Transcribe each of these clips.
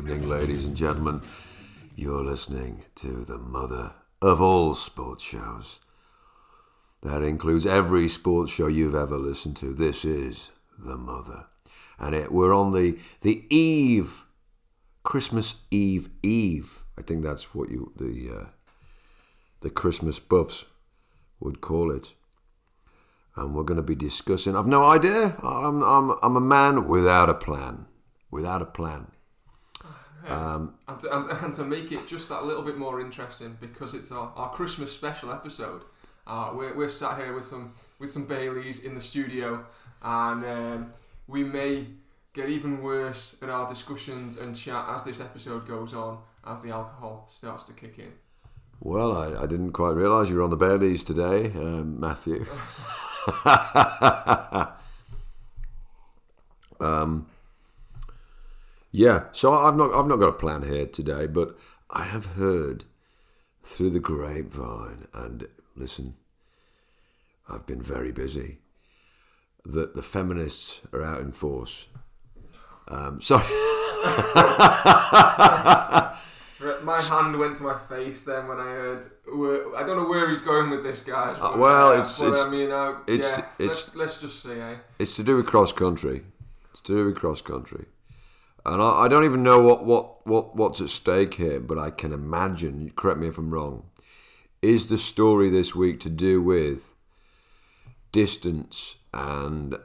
evening, ladies and gentlemen. You're listening to the mother of all sports shows. That includes every sports show you've ever listened to. This is the mother, and it, we're on the the eve, Christmas Eve Eve. I think that's what you the uh, the Christmas buffs would call it. And we're going to be discussing. I've no idea. I'm I'm I'm a man without a plan. Without a plan. Um, and, to, and, and, to make it just that little bit more interesting, because it's our, our Christmas special episode, uh, we're, we're sat here with some with some Baileys in the studio, and um, we may get even worse at our discussions and chat as this episode goes on, as the alcohol starts to kick in. Well, I, I didn't quite realise you were on the Baileys today, um, Matthew. um, yeah, so I've not I've not got a plan here today, but I have heard through the grapevine and listen, I've been very busy. That the feminists are out in force. Um, sorry. my hand went to my face then when I heard. I don't know where he's going with this, guys. Uh, well, it's, it's, I mean, uh, it's, yeah, it's, let's, let's just say, eh? It's to do with cross country. It's to do with cross country. And I, I don't even know what, what, what, what's at stake here, but I can imagine, correct me if I'm wrong, is the story this week to do with distance and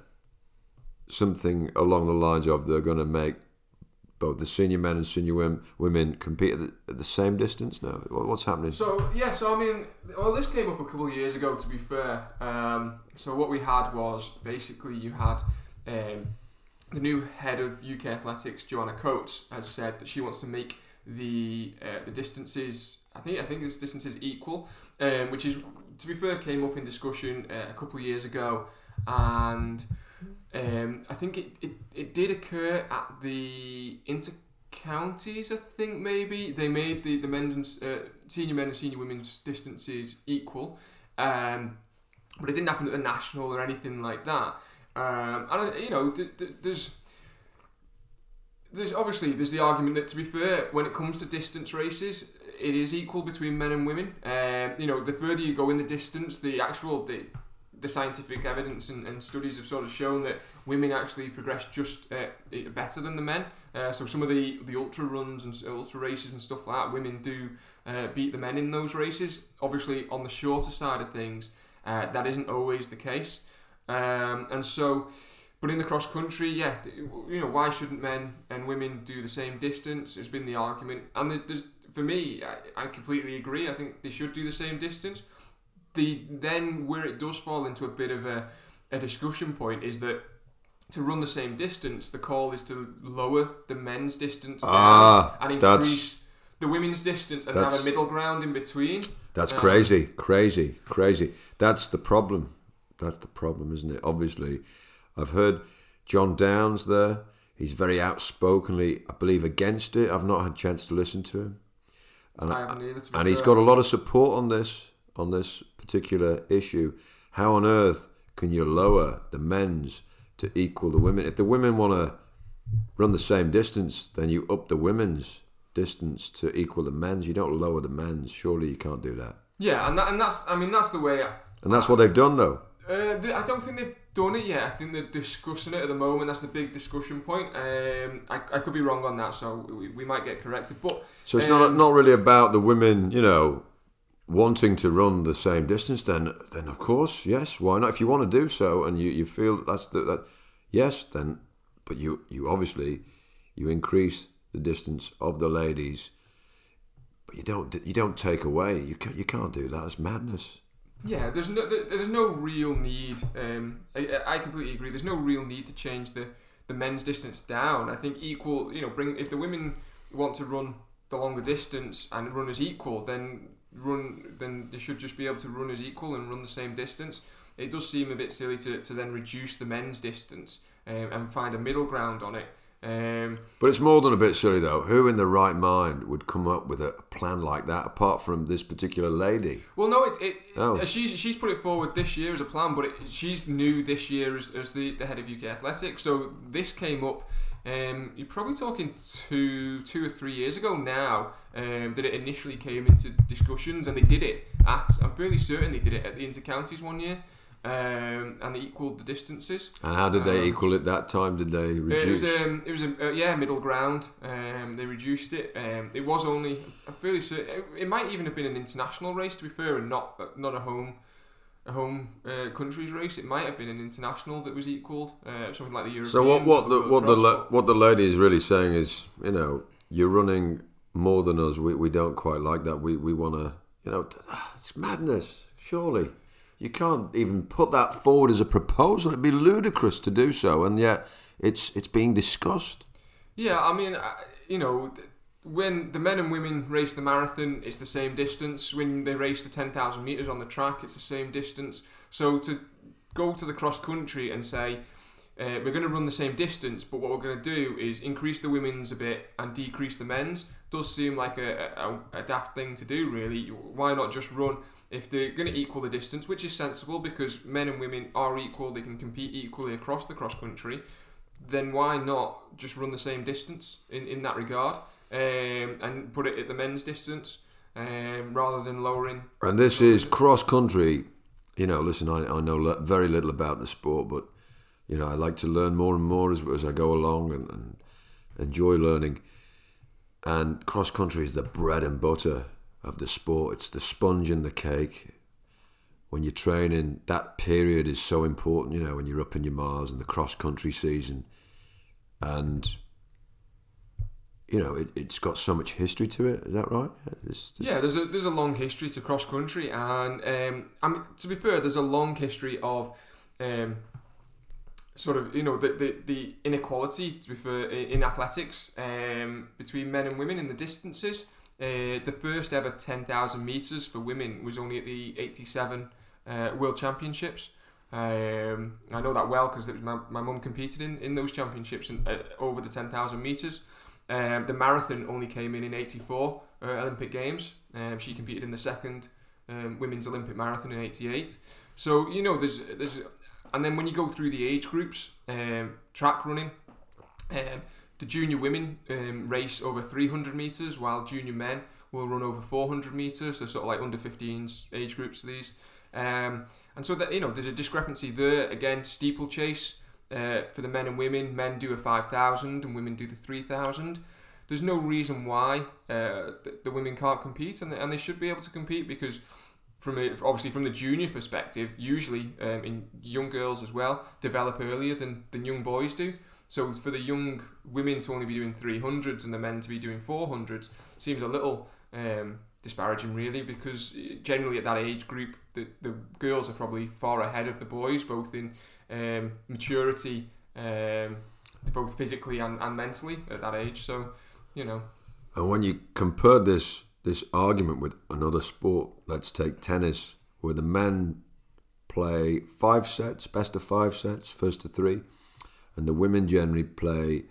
something along the lines of they're going to make both the senior men and senior women compete at the, at the, same distance now? What's happening? So yeah, so I mean, well, this came up a couple of years ago. To be fair, um, so what we had was basically you had um, the new head of UK athletics, Joanna Coates, has said that she wants to make the uh, the distances. I think I think this distances equal, um, which is to be fair came up in discussion uh, a couple of years ago, and um, I think it, it, it did occur at the inter counties. I think maybe they made the the men's and, uh, senior men and senior women's distances equal, um, but it didn't happen at the national or anything like that. Um, and you know, th- th- there's there's obviously there's the argument that to be fair, when it comes to distance races, it is equal between men and women. Um, you know, the further you go in the distance, the actual the the scientific evidence and, and, studies have sort of shown that women actually progress just uh, better than the men. Uh, so some of the, the ultra runs and ultra races and stuff like that, women do uh, beat the men in those races. Obviously, on the shorter side of things, uh, that isn't always the case. Um, and so, but in the cross country, yeah, you know, why shouldn't men and women do the same distance? Has been the argument, and there's, there's for me, I, I completely agree. I think they should do the same distance. The then where it does fall into a bit of a, a discussion point is that to run the same distance, the call is to lower the men's distance ah, and increase the women's distance and have a middle ground in between. That's um, crazy, crazy, crazy. That's the problem. That's the problem, isn't it? Obviously, I've heard John Downes there. He's very outspokenly, I believe, against it. I've not had a chance to listen to him, and I and he's got a lot of support on this on this particular issue. How on earth can you lower the men's to equal the women? If the women want to run the same distance, then you up the women's distance to equal the men's. You don't lower the men's. Surely you can't do that. Yeah, and that, and that's I mean that's the way. I, and that's what they've done though. Uh, I don't think they've done it yet. I think they're discussing it at the moment. That's the big discussion point. Um, I, I could be wrong on that, so we, we might get corrected. But so it's um, not not really about the women, you know, wanting to run the same distance. Then then of course, yes, why not? If you want to do so, and you, you feel that's the that, yes, then but you you obviously you increase the distance of the ladies, but you don't you don't take away. You can't you can't do that. It's madness. Yeah, there's no there's no real need. Um, I, I completely agree. There's no real need to change the, the men's distance down. I think equal. You know, bring if the women want to run the longer distance and run as equal, then run then they should just be able to run as equal and run the same distance. It does seem a bit silly to, to then reduce the men's distance um, and find a middle ground on it. Um, but it's more than a bit silly, though. Who in the right mind would come up with a plan like that, apart from this particular lady? Well, no, it, it oh. she's she's put it forward this year as a plan, but it, she's new this year as, as the, the head of UK Athletics. So this came up Um, you're probably talking two, two or three years ago now um, that it initially came into discussions, and they did it at. I'm fairly certain they did it at the intercounties one year, um, and they equalled the distances. And how did they Um, equal it that time? Did they reduce? It was um, it was a uh, yeah middle ground. Um, they reduced it. Um, it was only a fairly certain. It, it might even have been an international race to be fair, and not uh, not a home a home uh, countries race. It might have been an international that was equalled, uh, something like the European. so what? What the what the la- what the lady is really saying is, you know, you're running more than us. We we don't quite like that. We we want to, you know, it's madness. Surely. You can't even put that forward as a proposal. It'd be ludicrous to do so, and yet it's it's being discussed. Yeah, I mean, you know, when the men and women race the marathon, it's the same distance. When they race the 10,000 metres on the track, it's the same distance. So to go to the cross country and say, uh, we're going to run the same distance, but what we're going to do is increase the women's a bit and decrease the men's, does seem like a, a, a daft thing to do, really. Why not just run? If they're going to equal the distance, which is sensible because men and women are equal, they can compete equally across the cross country then why not just run the same distance in, in that regard um, and put it at the men's distance um, rather than lowering? And this is cross country. You know, listen, I, I know very little about the sport, but you know, I like to learn more and more as, as I go along and, and enjoy learning. And cross country is the bread and butter of the sport. It's the sponge and the cake. When you're training, that period is so important. You know, when you're up in your miles and the cross country season, and you know, it, it's got so much history to it. Is that right? Yeah, there's a there's a long history to cross country, and um, I mean to be fair, there's a long history of um, sort of you know the, the, the inequality to be fair in athletics um, between men and women in the distances. Uh, the first ever 10,000 meters for women was only at the 87 uh, World Championships. Um, I know that well because my mum competed in, in those championships and uh, over the 10,000 meters. Um, the marathon only came in in 84 uh, Olympic Games. Um, she competed in the second um, women's Olympic marathon in 88. So you know there's there's and then when you go through the age groups, um, track running, um, the junior women um, race over 300 meters, while junior men will run over 400 meters. They're sort of like under 15s age groups. These, um, and so that you know there's a discrepancy there. Again, steeplechase uh, for the men and women. Men do a 5,000 and women do the 3,000. There's no reason why uh, the, the women can't compete, and they, and they should be able to compete because from a, obviously from the junior perspective, usually um, in young girls as well develop earlier than, than young boys do. So for the young women to only be doing 300s and the men to be doing 400s seems a little um, disparaging, really, because generally at that age group, the, the girls are probably far ahead of the boys, both in um, maturity, um, both physically and, and mentally at that age. So, you know, And when you compare this this argument with another sport, let's take tennis, where the men play five sets, best of five sets, first to three, and the women generally play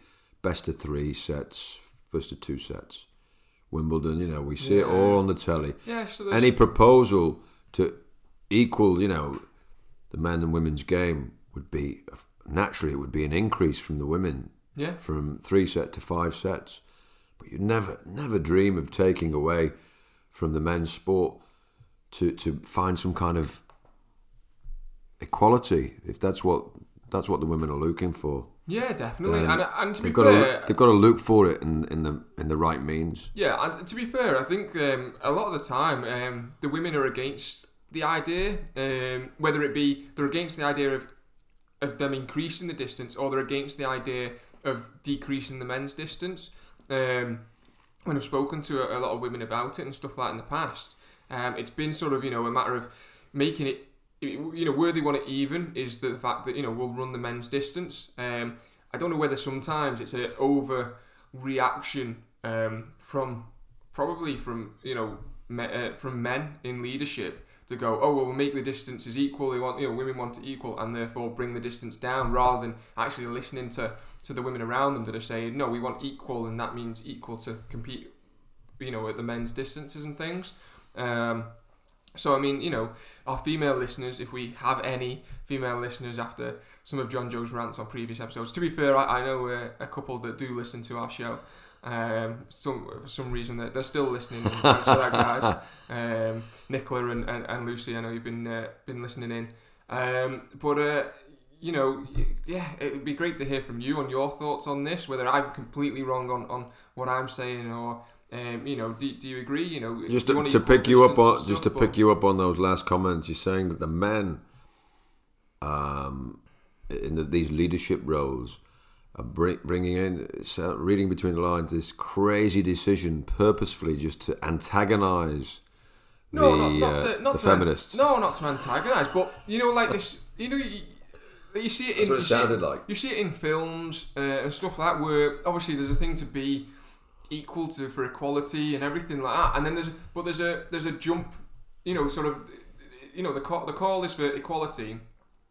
best of three sets, first of two sets. Wimbledon, you know, we see it all on the telly. yeah. So Any proposal to equal, you know, the men and women's game would be naturally it would be an increase from the women yeah, from three set to five sets. But you'd never never dream of taking away from the men's sport to, to find some kind of equality if that's what that's what the women are looking for. yeah, definitely. then And, and to be fair, to they've got to look for it in, in the in the right means. Yeah, and to be fair, I think um, a lot of the time um, the women are against the idea, um, whether it be they're against the idea of of them increasing the distance or they're against the idea of decreasing the men's distance. Um, when I've spoken to a, a lot of women about it and stuff like that in the past, um, it's been sort of you know a matter of making it you know where they want it even is the fact that you know we'll run the men's distance. Um, I don't know whether sometimes it's an over reaction um, from probably from you know me, uh, from men in leadership to go oh well we'll make the distances equal they want you know women want it equal and therefore bring the distance down rather than actually listening to to the women around them that are saying no we want equal and that means equal to compete you know at the men's distances and things um, So I mean, you know, our female listeners, if we have any female listeners after some of John Joe's rants on previous episodes. To be fair, I, I know uh, a couple that do listen to our show. Um, some for some reason they're, they're still listening. Thanks for that, guys. Um, Nicola and, and, and Lucy, I know you've been uh, been listening in. Um, but uh, you know, yeah, it would be great to hear from you on your thoughts on this. Whether I'm completely wrong on, on what I'm saying, or um, you know, do, do you agree? You know, Just to, to pick you up on just to stuff, pick you up on those last comments, you're saying that the men um, in the, these leadership roles are bring, bringing in, so- reading between the lines, this crazy decision purposefully just to antagonise No, the, not, not uh, to, not the to, feminists. No, not to antagonise, but you know, like this, you know, you, you see it in That's what it you see like. You see it in films uh, and stuff like that, where obviously there's a thing to be equal to for equality and everything like that, and then there's but there's a there's a jump, you know, sort of, you know, the call, the call is for equality,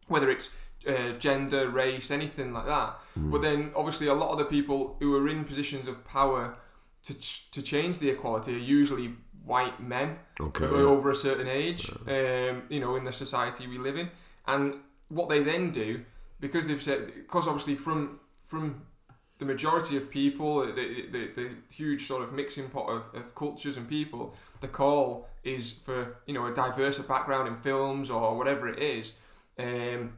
whether it's uh, gender, race, anything like that. Hmm. But then obviously a lot of the people who are in positions of power to ch- to change the equality are usually white men Okay. over a certain age, um, you know, in the society we live in. And what they then do, because they've said, because obviously from from the majority of people, the, the, the huge sort of mixing pot of, of cultures and people, the call is for, you know, a diverse background in films or whatever it is. Um,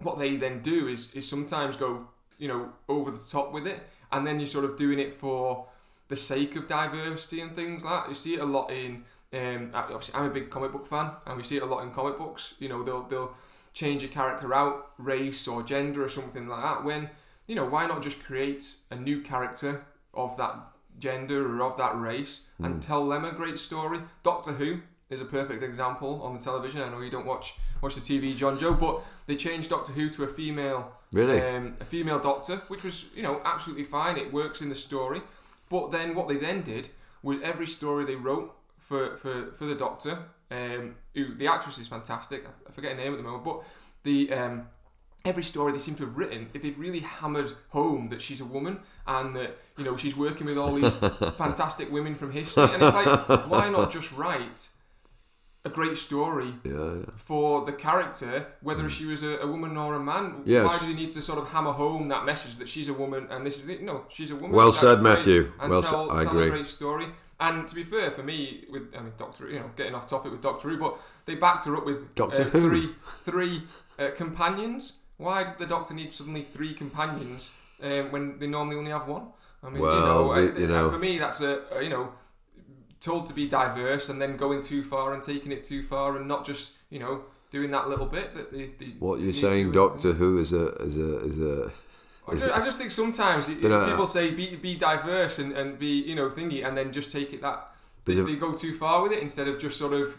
what they then do is, is sometimes go, you know, over the top with it. And then you're sort of doing it for the sake of diversity and things like that. You see it a lot in um, obviously, I'm a big comic book fan, and we see it a lot in comic books. You know, they'll they'll change a character out, race or gender or something like that. When you know, why not just create a new character of that gender or of that race and tell them a great story? Doctor Who is a perfect example on the television. I know you don't watch watch the TV, John Joe, but they changed Doctor Who to a female Really? um, a female doctor, which was you know absolutely fine. It works in the story, but then what they then did was every story they wrote for for, for the doctor, um, who the actress is fantastic. I- I forget her name at the moment, but the um, every story they seem to have written, if they've really hammered home that she's a woman and that you know she's working with all these fantastic women from history, and it's like why not just write a great story yeah, yeah. for the character, whether she was a, a woman or a man. Yes. Why do you need to sort of hammer home that message that she's a woman and this is it? No, she's a woman. Well said. Matthew. And Well tell, said. I tell agree. a great story. And to be fair, for me, with I mean Doctor, you know, getting off topic with Doctor Who, but they backed her up with Doctor uh, Who? three three uh, companions. Why did the Doctor need suddenly three companions um, when they normally only have one? I mean, Well, you know, I- you know- for me, that's a, a you know told to be diverse and then going too far and taking it too far and not just you know doing that little bit that they, they What you're saying, to. Doctor Who, is a is a is a I just, I just think sometimes uh, people say be, be diverse and, and be you know thingy and then just take it that they, they go too far with it instead of just sort of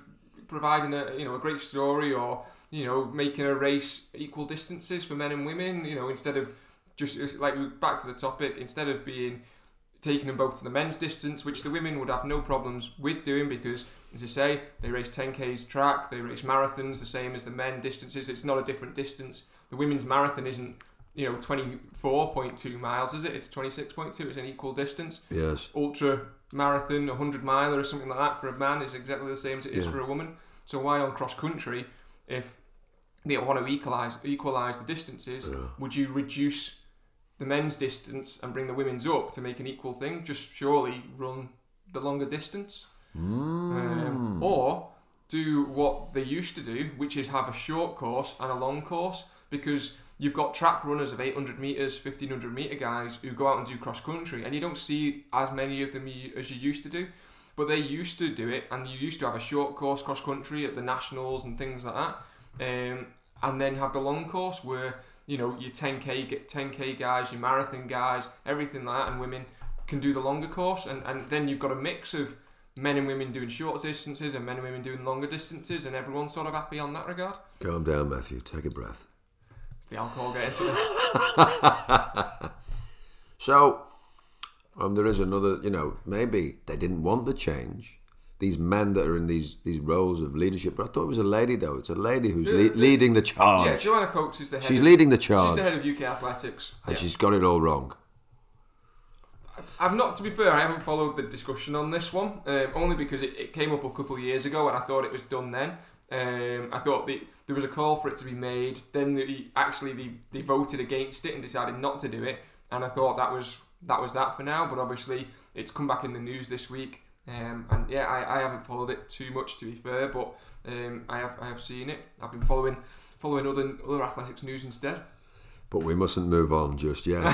providing a you know a great story or you know making a race equal distances for men and women you know instead of just like back to the topic instead of being taking them both to the men's distance, which the women would have no problems with doing because, as I say, they race 10k's track, they race marathons the same as the men distances. It's not a different distance. The women's marathon isn't, you know, 24.2 miles, is it? It's 26.2. It's an equal distance. yes. Ultra marathon, 100 miler or something like that for a man is exactly the same as it is Yeah. for a woman. So why on cross country, if they want to equalize equalize the distances, Yeah. would you reduce the men's distance and bring the women's up to make an equal thing? Just surely run the longer distance, Mm. um, or do what they used to do, which is have a short course and a long course, because you've got track runners of 800 meters, 1500 meter guys who go out and do cross country, and you don't see as many of them as you used to do. But they used to do it, and you used to have a short course cross country at the nationals and things like that, um, and then have the long course where you know your 10k get 10k guys, your marathon guys, everything like that, and women can do the longer course, and, and then you've got a mix of men and women doing short distances and men and women doing longer distances, and everyone's sort of happy on that regard. Calm down, Matthew. Take a breath. It's the alcohol getting to. So, um, there is another. You know, maybe they didn't want the change. These men that are in these these roles of leadership, but I thought it was a lady though. It's a lady who's le- leading the charge. Yeah. Joanna Coates is the head. she's of, leading the charge. She's the head of UK athletics. and Yeah. she's got it all wrong. I've not, to be fair, I haven't followed the discussion on this one, um, only because it, it came up a couple of years ago and I thought it was done then. Um, I thought the, there was a call for it to be made. Then the, actually they, they voted against it and decided not to do it. And I thought that was that was that for now. But obviously it's come back in the news this week. Um, and yeah, I, I haven't followed it too much to be fair, but um, I have I have seen it. I've been following following other other athletics news instead. But we mustn't move on just yet.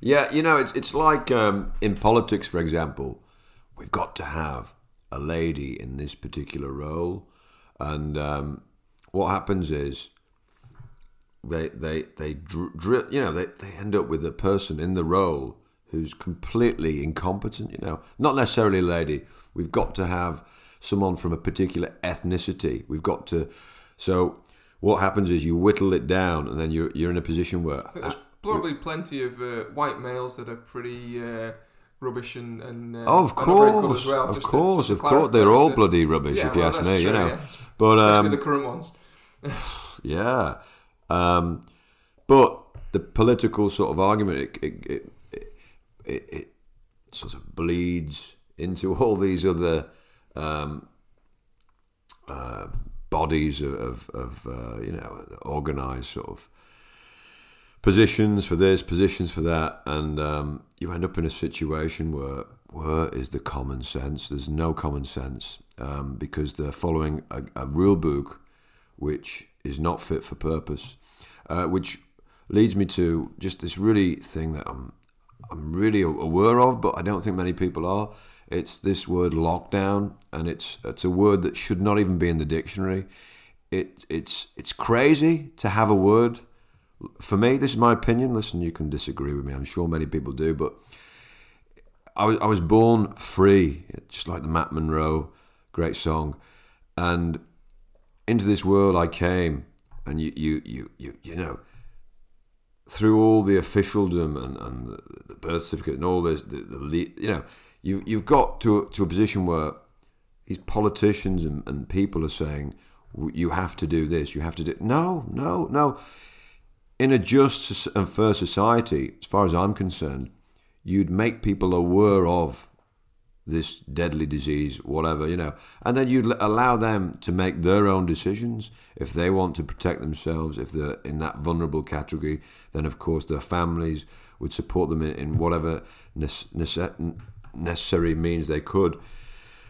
yeah, you know, it's it's like um, in politics, for example, we've got to have a lady in this particular role, and um, what happens is they they they dr- you know they, they end up with a person in the role who's completely incompetent. You know, not necessarily a lady. We've got to have someone from a particular ethnicity. We've got to so what happens is you whittle it down, and then you're you're in a position where there's probably plenty of uh, white males that are pretty. Uh, rubbish and, and uh, oh, of course, well, of course, to, of course, they're all to, bloody rubbish yeah, if you ask me. True, you know, yeah. but um, the current ones. yeah, um, but the political sort of argument it it, it it, it, sort of bleeds into all these other um, uh, bodies of, of, uh, you know organized sort of positions for this, positions for that, and um, you end up in a situation where where is the common sense? There's no common sense um, because they're following a, a, rule book which is not fit for purpose, uh, which leads me to just this really thing that I'm I'm really aware of, but I don't think many people are. It's this word lockdown, and it's it's a word that should not even be in the dictionary. It it's it's crazy to have a word. For me, this is my opinion. Listen, you can disagree with me. I'm sure many people do, but I was I was born free, just like the Matt Monro great song, and into this world I came, and you you you you you know through all the officialdom and, and the birth certificate and all this, the, the, you know, you, you've got to, to a position where these politicians and, and people are saying, you have to do this, you have to do. No, no, no. In a just and fair society, as far as I'm concerned, you'd make people aware of this deadly disease, whatever, you know, and then you'd allow them to make their own decisions. If they want to protect themselves, if they're in that vulnerable category, then of course their families would support them in, whatever necessary means they could.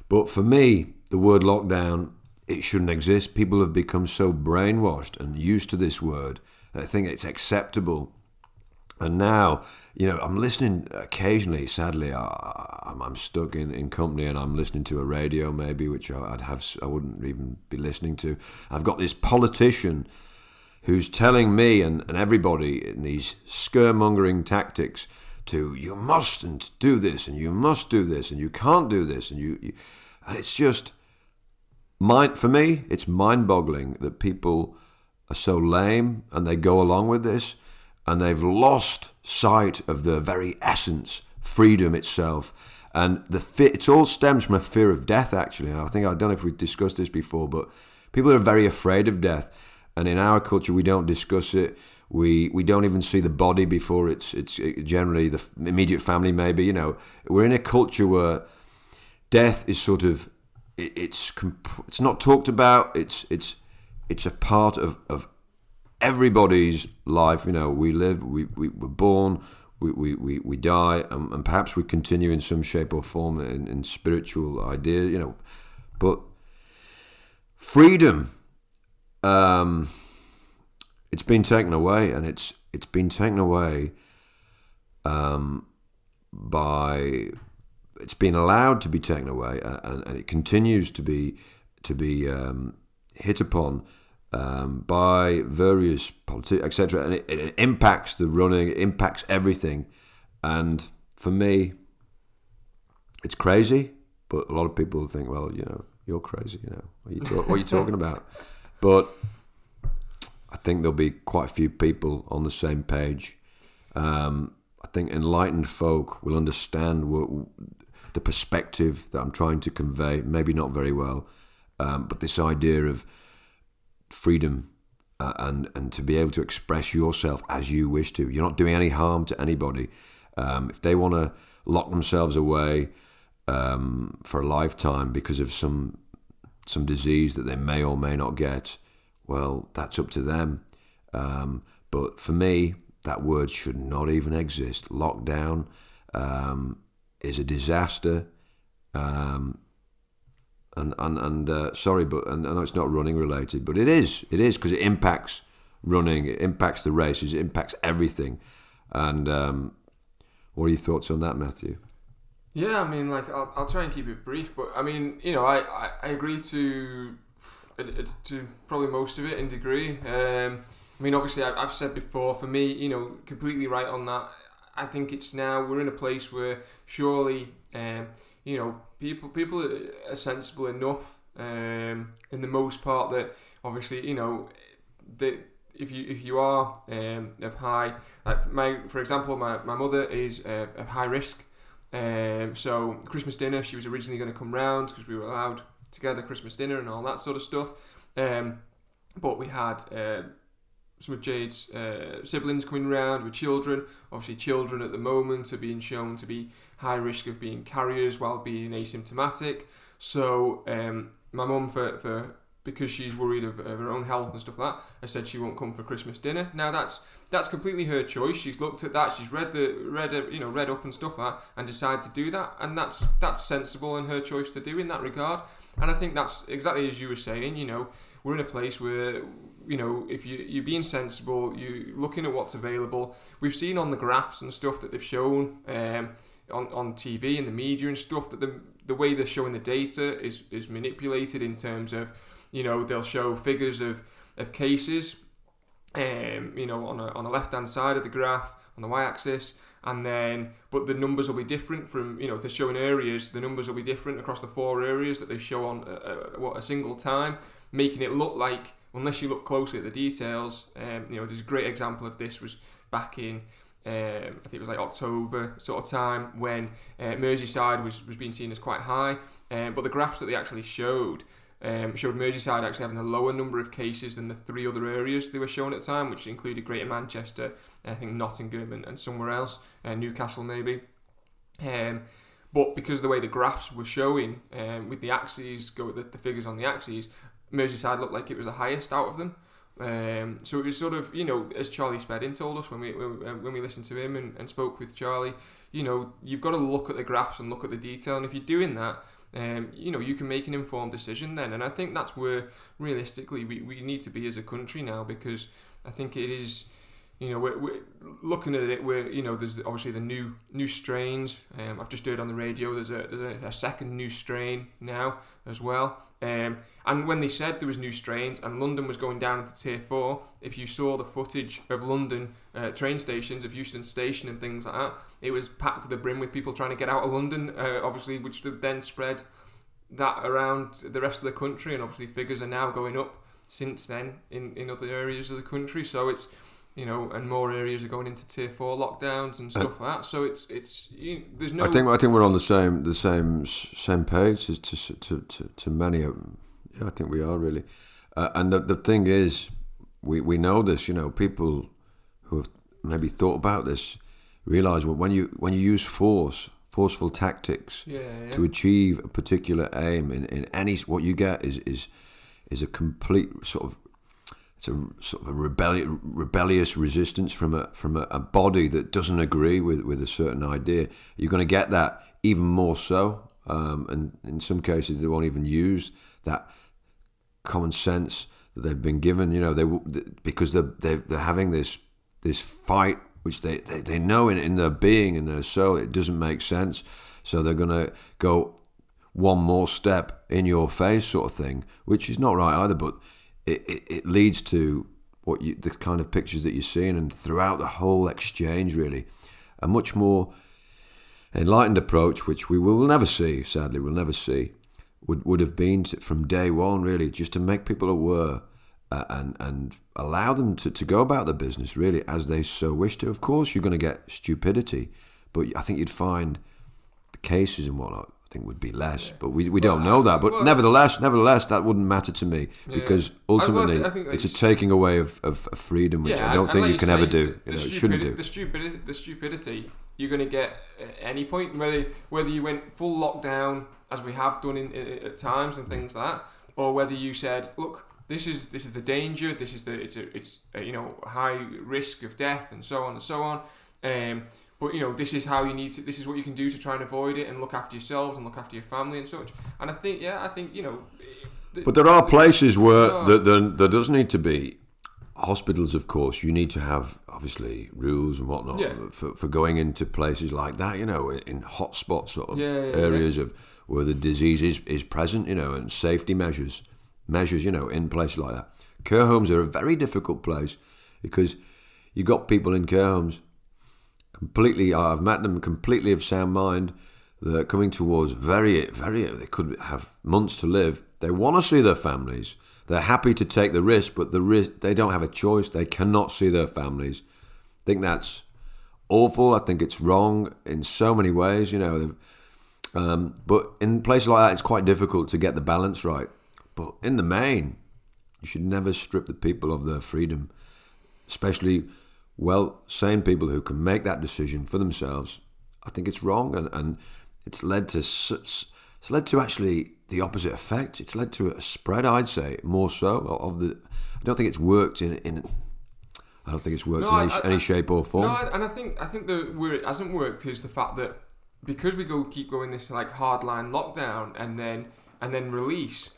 But for me, the word lockdown, it shouldn't exist. People have become so brainwashed and used to this word that I think it's acceptable. And now, you know, I'm listening occasionally, sadly, I, am stuck in, in company and I'm listening to a radio maybe, which I'd have, I wouldn't even be listening to. I've got this politician who's telling me and, and everybody in these scaremongering tactics to you mustn't do this and you must do this and you can't do this and you, you and it's just mind for me it's mind-boggling that people are so lame and they go along with this and they've lost sight of the very essence freedom itself and the fit it all stems from a fear of death actually i think i don't know if we've discussed this before but people are very afraid of death and in our culture we don't discuss it we we don't even see the body before it's it's generally the immediate family. Maybe you know we're in a culture where death is sort of it, it's it's not talked about. It's it's it's a part of, of everybody's life. You know, we live, we, we we're born, we, we, we, we die, and, and perhaps we continue in some shape or form in, in spiritual idea. You know, but freedom. Um, it's been taken away, and it's it's been taken away um, by it's been allowed to be taken away, and, and it continues to be to be um, hit upon um, by various politics, etc. And it, it, impacts the running, it impacts everything. And for me, it's crazy. But a lot of people think, well, you know, you're crazy. You know, what are you, talk- what are you talking about? But I think there'll be quite a few people on the same page. Um, I think enlightened folk will understand what, the perspective that I'm trying to convey. Maybe not very well, um, but this idea of freedom uh, and and to be able to express yourself as you wish to. You're not doing any harm to anybody. Um, if they want to lock themselves away um, for a lifetime because of some some disease that they may or may not get, well, that's up to them. Um, but for me, that word should not even exist. Lockdown um, is a disaster. And and and uh, sorry, but and I know it's not running related, but it is. It is because it impacts running. It impacts the races. It impacts everything. And um, what are your thoughts on that, Matthew? Yeah, I mean, like I'll, I'll try and keep it brief, but I mean, you know, I, I, I agree to to probably most of it in degree. Um, I mean, obviously, I've said before, for me, you know, completely right on that. I think it's now we're in a place where surely, um, you know, people people are sensible enough, um, in the most part that obviously, you know, that if you if you are um, of high, like my for example, my, my mother is uh, of high risk. Um, so Christmas dinner, she was originally going to come round because we were allowed together Christmas dinner and all that sort of stuff. Um, but we had uh, some of Jade's uh, siblings coming round with children. Obviously, children at the moment are being shown to be high risk of being carriers while being asymptomatic. So um, my mum, for, for because she's worried of, of, her own health and stuff like that, I said she won't come for Christmas dinner. Now that's that's completely her choice. She's looked at that, she's read the read you know read up and stuff like that, and decided to do that, and that's that's sensible and her choice to do in that regard. And I think that's exactly as you were saying. You know, we're in a place where you know if you you're being sensible, you looking at what's available. We've seen on the graphs and stuff that they've shown. Um, on, on TV and the media and stuff that the the way they're showing the data is is manipulated in terms of you know they'll show figures of of cases um, you know on a, on a left hand side of the graph on the y-axis and then but the numbers will be different from you know if they're showing areas the numbers will be different across the four areas that they show on a, uh, a, uh, what a single time making it look like unless you look closely at the details um, you know there's a great example of this was back in um, I think it was like October sort of time when uh, Merseyside was, was being seen as quite high um, but the graphs that they actually showed um, showed Merseyside actually having a lower number of cases than the three other areas they were shown at the time, which included Greater Manchester, I think Nottingham, and, and somewhere else, uh, Newcastle maybe. Um, but because of the way the graphs were showing, um, with the axes, go the, the figures on the axes, Merseyside looked like it was the highest out of them. Um, so it was sort of, you know, as Charlie Spedding told us when we when, uh, we listened to him and, and spoke with Charlie, you know, you've got to look at the graphs and look at the detail, and if you're doing that, um, you know, you can make an informed decision then. And I think that's where realistically we, we need to be as a country now because I think it is, you know, we're, we're looking at it where, you know, there's obviously the new new strains. Um, I've just heard on the radio there's a, there's a, a second new strain now as well. Um, and when they said there was new strains and London was going down into tier four, if you saw the footage of London uh, train stations, of Euston Station and things like that, it was packed to the brim with people trying to get out of London. Uh, obviously, which then spread that around the rest of the country, and obviously figures are now going up since then in, in other areas of the country. So it's you know, and more areas are going into tier four lockdowns and stuff uh, like that. So it's it's you, there's no. I think I think we're on the same the same same page to to to, to, to many of them. Yeah, I think we are really. Uh, and the the thing is, we we know this. You know, people who have maybe thought about this realize when you when you use force, forceful tactics yeah, yeah. to achieve a particular aim in, in any what you get is is is a complete sort of it's a sort of a rebellious, rebellious resistance from a from a, a, body that doesn't agree with, with a certain idea. You're going to get that even more so, um, and in some cases they won't even use that common sense that they've been given. You know, they because they're they're, they're having this this fight which they, they, they know in, in their being and their soul it doesn't make sense. So they're going to go one more step in your face, sort of thing, which is not right either. But it, it, it leads to what you, the kind of pictures that you're seeing, and throughout the whole exchange, really, a much more enlightened approach, which we will never see, sadly, we'll never see, would, would have been to, from day one, really, just to make people aware uh, and, and allow them to, to go about their business, really, as they so wish to. Of course, you're going to get stupidity, but I think you'd find the cases and whatnot think would be less, but we, we don't know that. But well- nevertheless, nevertheless, that wouldn't matter to me because I- well, I ultimately I it's a taking away of, of, of freedom, which I don't think like you can ever do. You know, it stupidi- shouldn't do. The stupidity, the stupidity you're going to get at any point, whether whether you went full lockdown as we have done in, in, at times and things like that, or whether you said, look, this is this is the danger, this is the it's a it's a, you know high risk of death and so on and so on. Um, but you know this is how you need to. This is what you can do to try and avoid it and look after yourselves and look after your family and such. And I think yeah, I think you know. But there are places where Oh. there, there, there does need to be hospitals, of course. You need to have obviously rules and whatnot Yeah. for, for going into places like that. You know, in hotspot sort of yeah, yeah. areas of where the disease is, is present. You know, and safety measures measures. You know, in places like that. Care homes are a very difficult place because you've got people in care homes completely. I've met them completely of sound mind. They're coming towards very, very. They could have months to live. They want to see their families. They're happy to take the risk, but the risk they don't have a choice. They cannot see their families. I think that's awful. I think it's wrong in so many ways. You know, um, but in places like that, it's quite difficult to get the balance right. But in the main, you should never strip the people of their freedom, especially well sane people who can make that decision for themselves. I think it's wrong, and, and it's led to it's led to actually the opposite effect. It's led to a spread, I'd say, more so of the. I don't think it's worked in in. I don't think it's worked No, in any, I- any shape or form. No, I- and I think I think the where it hasn't worked is the fact that because we go keep going this like hardline lockdown and then and then release,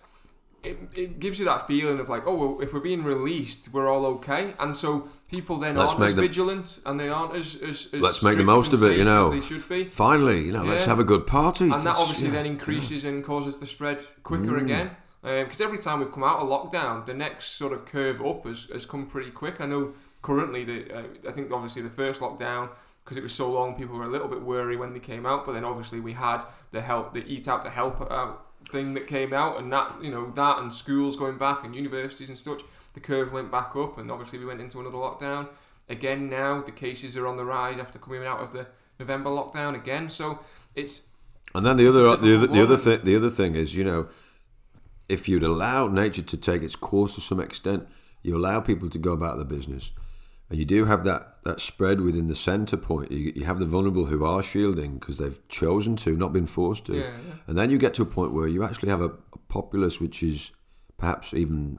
it, it gives you that feeling of like oh well if we're being released we're all okay and so people then Let's aren't as the- vigilant and they aren't as, as, as Let's make the most of it, you know. as they should be Finally, you know, let's have a good party. and that obviously yeah, then yeah. increases and causes the spread quicker Mm. again. Because every time we've come out of lockdown, the next sort of curve up has, has come pretty quick. I know currently, the, uh, I think obviously the first lockdown, because it was so long, people were a little bit worried when they came out. But then obviously we had the help, the Eat Out to Help Out thing that came out, and that you know that and schools going back and universities and such. The curve went back up, and obviously we went into another lockdown again. Now the cases are on the rise after coming out of the November lockdown again. So it's And then the other, the other, the other thing, the other thing is, you know, if you'd allow nature to take its course to some extent, you allow people to go about their business, and you do have that that spread within the centre point. You, you have the vulnerable who are shielding because they've chosen to, not been forced to, Yeah, yeah. and then you get to a point where you actually have a, a populace which is perhaps even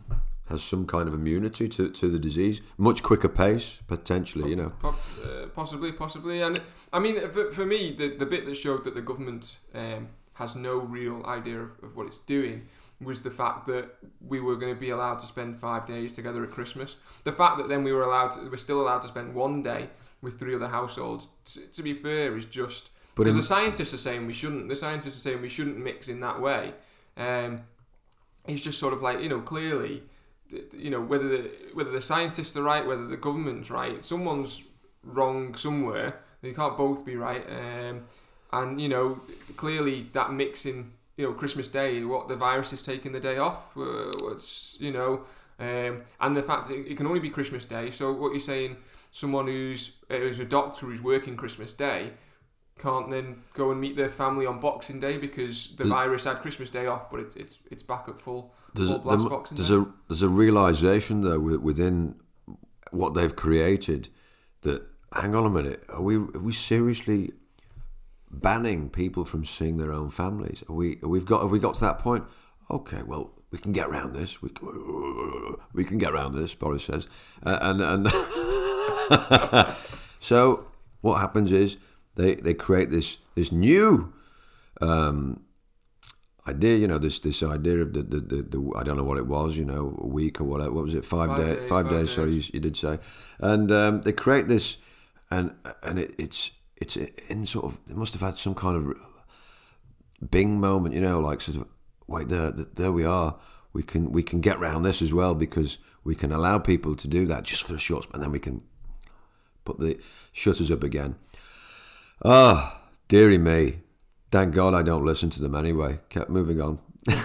has some kind of immunity to, to the disease, much quicker pace potentially. You know, Po- uh, possibly, possibly, and I mean, for, for me, the the bit that showed that the government um, has no real idea of, of what it's doing was the fact that we were going to be allowed to spend five days together at Christmas. The fact that then we were allowed, to, we're still allowed to spend one day with three other households. T- to be fair, is just because the scientists are saying we shouldn't. The scientists are saying we shouldn't mix in that way. Um, it's just sort of like you know clearly, you know whether the whether the scientists are right, whether the government's right, someone's wrong somewhere. They can't both be right. Um, and you know clearly that mixing, you know Christmas Day, what the virus is taking the day off. Uh, what's you know. Um, and the fact that it can only be Christmas Day, so what you're saying, someone who's uh, who's a doctor who's working Christmas Day, can't then go and meet their family on Boxing Day because the There's- virus had Christmas Day off, but it's it's it's back at full. there's, full a, blast there- Boxing there's Day. a there's a realization though within what they've created that hang on a minute are we are we seriously banning people from seeing their own families are we we've got have we got to that point okay well we can get around this we can, we can get around this Boris says uh, and and so what happens is they they create this this new um, idea, you know, this this idea of the, the, the, the I don't know what it was, you know, a week or whatever. What was it? Five, Five day, days, five five days. Sorry, you, you did say, and um, they create this, and and it, it's it's in sort of. They must have had some kind of Bing moment, you know, like sort of wait there, th- there we are. We can we can get round this as well because we can allow people to do that just for a short, and then we can put the shutters up again. Ah, dearie me. Thank God I don't listen to them anyway. Kept moving on. yeah,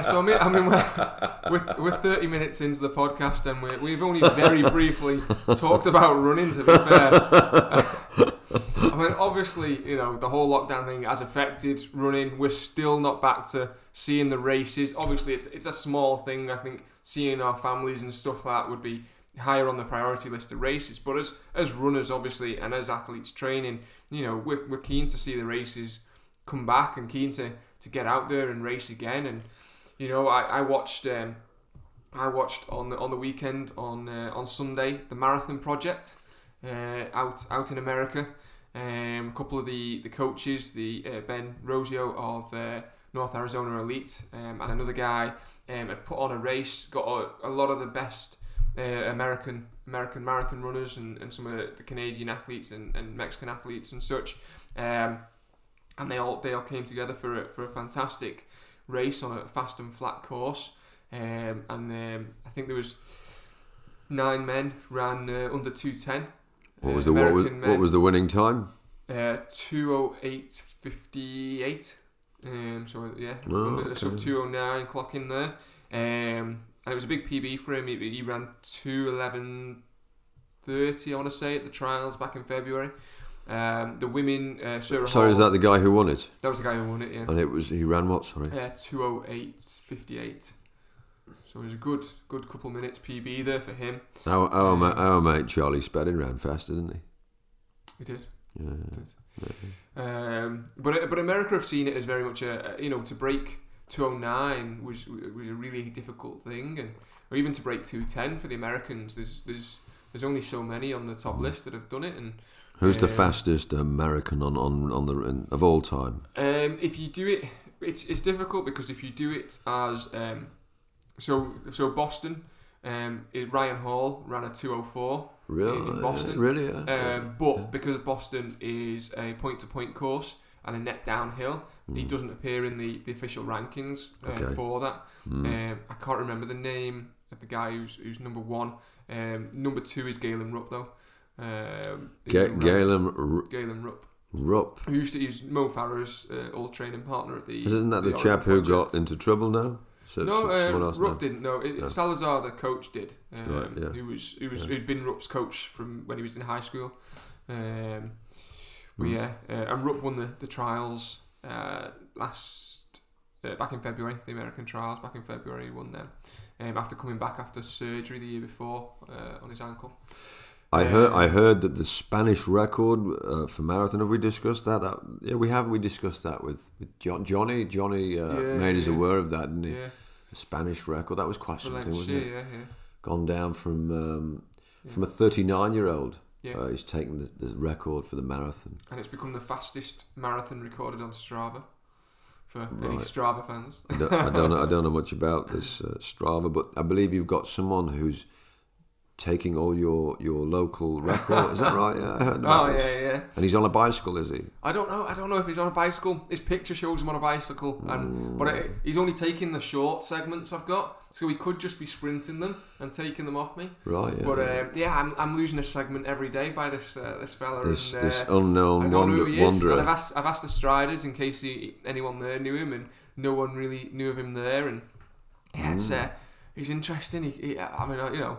so I mean, I mean, we're, we're, we're 30 minutes into the podcast and we're, we've only very briefly talked about running, to be fair. I mean, obviously, you know, the whole lockdown thing has affected running. We're still not back to seeing the races. Obviously, it's it's a small thing. I think seeing our families and stuff like that would be higher on the priority list of races. But as as runners, obviously, and as athletes training, you know, we're, we're keen to see the races come back and keen to, to get out there and race again. And you know, I, I watched um, I watched on the on the weekend on uh, on Sunday the Marathon Project uh, out out in America. Um, a couple of the the coaches, the uh, Ben Rosario of uh, North Arizona Elite, um, and another guy um, had put on a race. Got a, a lot of the best uh, American American marathon runners and, and some of the, Canadian athletes and, and Mexican athletes and such. Um, and they all they all came together for a, for a fantastic race on a fast and flat course. Um, and um, I think there was nine men ran uh, under two ten. What was the what was, what was the winning time? Uh, two oh eight fifty eight. Um, so yeah, Oh, under, okay. sub two oh nine clock in there. Um, and it was a big PB for him. He, he ran two eleven thirty. I want to say at the trials back in February. Um, the women, uh, Sarah Sorry, is that the guy who won it? that was the guy who won it? Yeah. And it was he ran what? Sorry. Yeah, two oh eight fifty eight. So it was a good good couple minutes PB there for him. Our our, ma- our mate Charlie Spedding ran faster, didn't he? He did. Yeah. Um, but but America have seen it as very much a, a- you know to break 209 was was a really difficult thing, and or even to break 210 for the Americans. There's there's there's only so many on the top list that have done it, and Who's the fastest American on on on the in, of all time? Um, if you do it, it's it's difficult because if you do it as um, so so Boston, um, it, Ryan Hall ran a two oh four. Really? in Boston. Really? Yeah. Um, but because Boston is a point to point course and a net downhill, he doesn't appear in the, the official rankings uh, Hmm. Okay. for that. Mm. Um, I can't remember the name of the guy who's who's number one. Um, number two is Galen Rupp though. Um, Ga- Galen R- Galen Rupp. Rupp. Who used to use Mo Farah's uh, old training partner at the. Isn't that the, Oregon chap who Project. got into trouble now? So, no, uh, Rupp now? didn't. No, it, No. Salazar, the coach, did. Um, Right, yeah. Who was who was Yeah. who'd been Rupp's coach from when he was in high school. Um, but Mm. yeah, uh, and Rupp won the the trials uh, last uh, back in February. The American trials back in February, he won them. Um, after coming back after surgery the year before uh, on his ankle. I heard. I heard that the Spanish record uh, for marathon. Have we discussed that? that? Yeah, we have. We discussed that with, with Jo- Johnny. Johnny uh, Yeah, made us aware of that, didn't he? Yeah, The Spanish record. That was quite something, wasn't it? Yeah, yeah. Gone down from um, Yeah. from a 39 year old. Yeah. Uh, he's taken the, the record for the marathon. and it's become the fastest marathon recorded on Strava for any Strava fans. I don't, I don't know. I don't know much about this uh, Strava, but I believe you've got someone who's taking all your your local record. Is that right? Yeah, I heard about oh this. yeah, yeah. And he's on a bicycle, is he? I don't know. I don't know if he's on a bicycle. His picture shows him on a bicycle, and but it, he's only taking the short segments I've got, so he could just be sprinting them and taking them off me. Right. Yeah. But um, yeah, I'm, I'm losing a segment every day by this uh, this fella. this and, uh, this I unknown don't know who he is. And I've asked I've asked the Striders in case he, anyone there knew him, and no one really knew of him there. And yeah, it's uh, he's interesting. He, he, I mean, you know.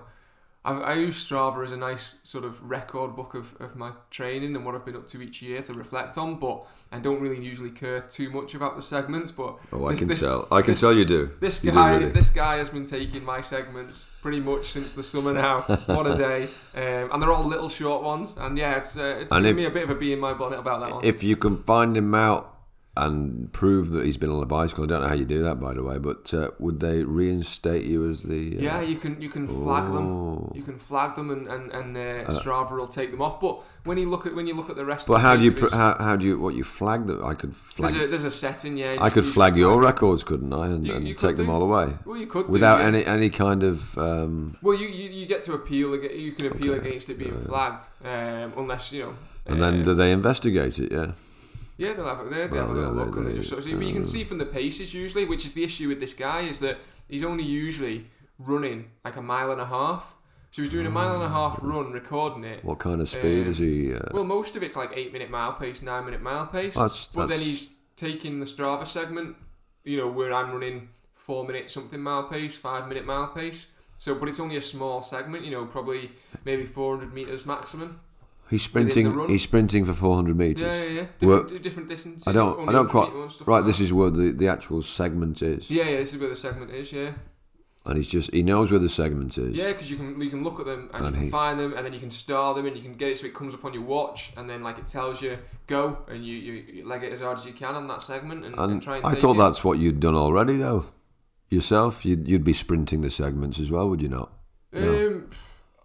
I, I use Strava as a nice sort of record book of, of my training and what I've been up to each year to reflect on, but I don't really usually care too much about the segments. But Oh, I this- can this- tell. I can this- tell you do. this You do guy, really. this guy has been taking my segments pretty much since the summer now. what a day! Um, and they're all little short ones. And yeah, it's uh, it's if- me a bit of a bee in my bonnet about that one. If you can find him out and prove that he's been on a bicycle, I don't know how you do that, by the way. But uh, would they reinstate you as the? Uh, yeah, you can you can flag them. Oh. You can flag them, and and, and uh, Strava will take them off. But when you look at when you look at the rest, But of the how do you pr- how, how do you what you flag them? I could flag. there's a there's a setting, yeah. I could flag just your records, couldn't I, and, You- and you take them do. all away Well, you could do, without yeah. any any kind of. Um, Well, you, you, you get to appeal. You can appeal Okay. against it being flagged, um, unless you know. and uh, then do they investigate it? Yeah. Yeah, they'll have it there. They Well, have a little look, and they just sort of see. But you can see from the paces usually, which is the issue with this guy, is that he's only usually running like a mile and a half. So he's doing a mile and a half run, recording it. What kind of speed Um, is he? Uh, Well, most of it's like eight minute mile pace, nine minute mile pace. That's- but then he's taking the Strava segment, you know, where I'm running four minute something mile pace, five minute mile pace. So, but it's only a small segment, you know, probably maybe 400 meters maximum. He's sprinting. He's sprinting for 400 meters. Yeah, yeah, yeah. Different, different distances. I don't. I don't quite. metre and stuff Right. like This is where the, the actual segment is, Yeah, yeah. This is where the segment is. Yeah. and he's just he knows where the segment is. Yeah, because you can you can look at them and, And you can he- find them, and then you can star them, and you can get it so it comes up on your watch, and then like it tells you go, and you, you, you leg it as hard as you can on that segment, and, and, And try and. I thought it. that's what you'd done already, though. Yourself, you'd you'd be sprinting the segments as well, would you not? No. Um,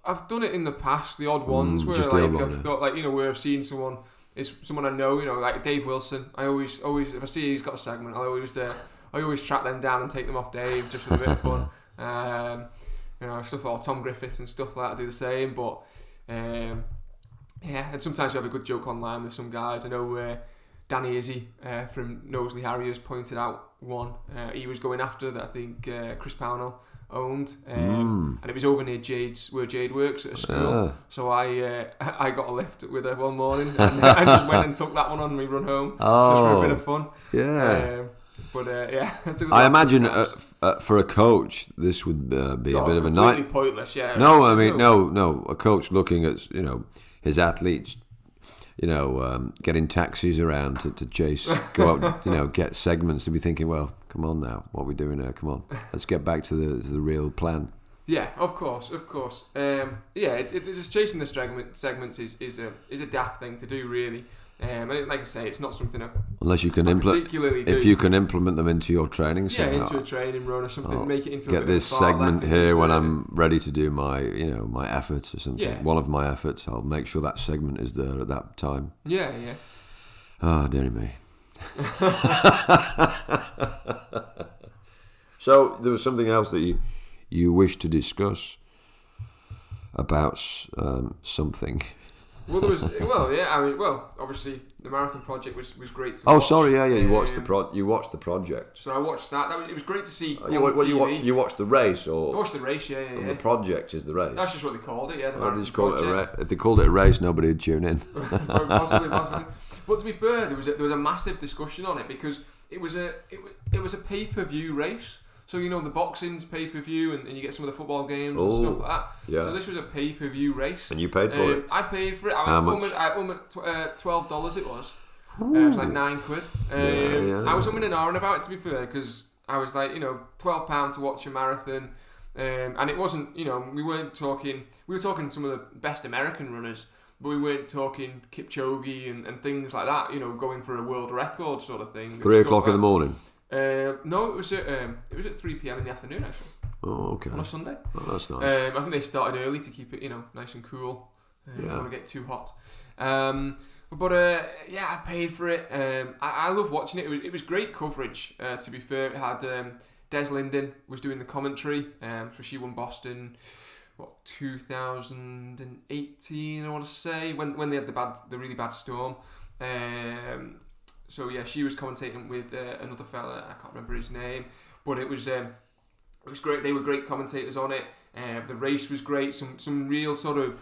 I've done it in the past, the odd ones Mm, where just like one, I've yeah. thought like you know where I've seen someone. It's someone I know, you know, like Dave Wilson. I always, always, if I see he's got a segment, I always, uh, I always track them down and take them off Dave just for a bit of fun. Um, you know, stuff like Tom Griffiths and stuff like that. I do the same, but um, yeah, and sometimes you have a good joke online with some guys. I know uh, Danny Izzy uh, from Knowsley Harriers pointed out one. Uh, he was going after that. I think uh, Chris Pownell owned, um, and it was over near Jade's where Jade works at a school. So I uh, I got a lift with her one morning and I just went and took that one on me run home just for a bit oh, of fun. yeah. Um, but uh, yeah, so I imagine uh, uh, for a coach, this would uh, be a Oh, bit of a night. pointless. Yeah. No, I mean, no, no. A coach looking at you know his athletes, you know, um, getting taxis around to, to chase, go out, you know, get segments to be thinking, well, come on now, what are we doing here? Come on, let's get back to the to the real plan. Yeah, of course, of course. Um, yeah, it, it, just chasing the segment, segments is, is a is a daft thing to do, really. Um, and it, like I say, it's not something I Unless you can implement, if you can implement them into your training, yeah, somehow. into a training run or something, Oh, make it into get this of a fartlek segment here when I'm ready to do my, you know, my efforts or something. Yeah. One of my efforts, I'll make sure that segment is there at that time. Yeah, yeah. Ah, dearie me. so there was something else that you you wish to discuss about um, something. Well, there was well, yeah. I mean, well, obviously the marathon project was, was great to Oh, watch. sorry, yeah, yeah. You watched the Um, pro. You watched the project. So I watched that. that was, it was great to see. Oh, you, well, you, you watched the race, I or watched the race. Yeah, yeah, yeah. the project is the race. That's just what they called it. Yeah, the marathon just it a project. ra- if they called it a race, nobody would tune in. possibly, possibly. But to be fair, there was a, there was a massive discussion on it because it was a it, it was a pay per view race. So you know the boxing's pay per view, and, and you get some of the football games and Oh, stuff like that. yeah. So this was a pay per view race. And you paid for Um, it. I paid for it. I How was much? I uh, twelve dollars. It was. Uh, it was like nine quid. Um, Yeah, yeah. I was umming and ahhing about it to be fair because I was like, you know, twelve pound to watch a marathon, um, and it wasn't. You know, we weren't talking. We were talking some of the best American runners, but we weren't talking Kipchoge and, and things like that. You know, going for a world record sort of thing. Three o'clock in the morning. Uh, no, it was at um, it was at three p.m. in the afternoon actually Oh, okay. on a Sunday. Oh, that's nice. Um, I think they started early to keep it, you know, nice and cool. Uh, Yeah. Don't want to get too hot. Um, but uh, yeah, I paid for it. Um, I, I love watching it. It was, it was great coverage. Uh, to be fair, it had um, Des Linden was doing the commentary. Um, so she won Boston. What 2018? I want to say when when they had the bad, the really bad storm. Um, so yeah, she was commentating with uh, another fella. I can't remember his name, but it was um, it was great. They were great commentators on it. Um, the race was great. Some some real sort of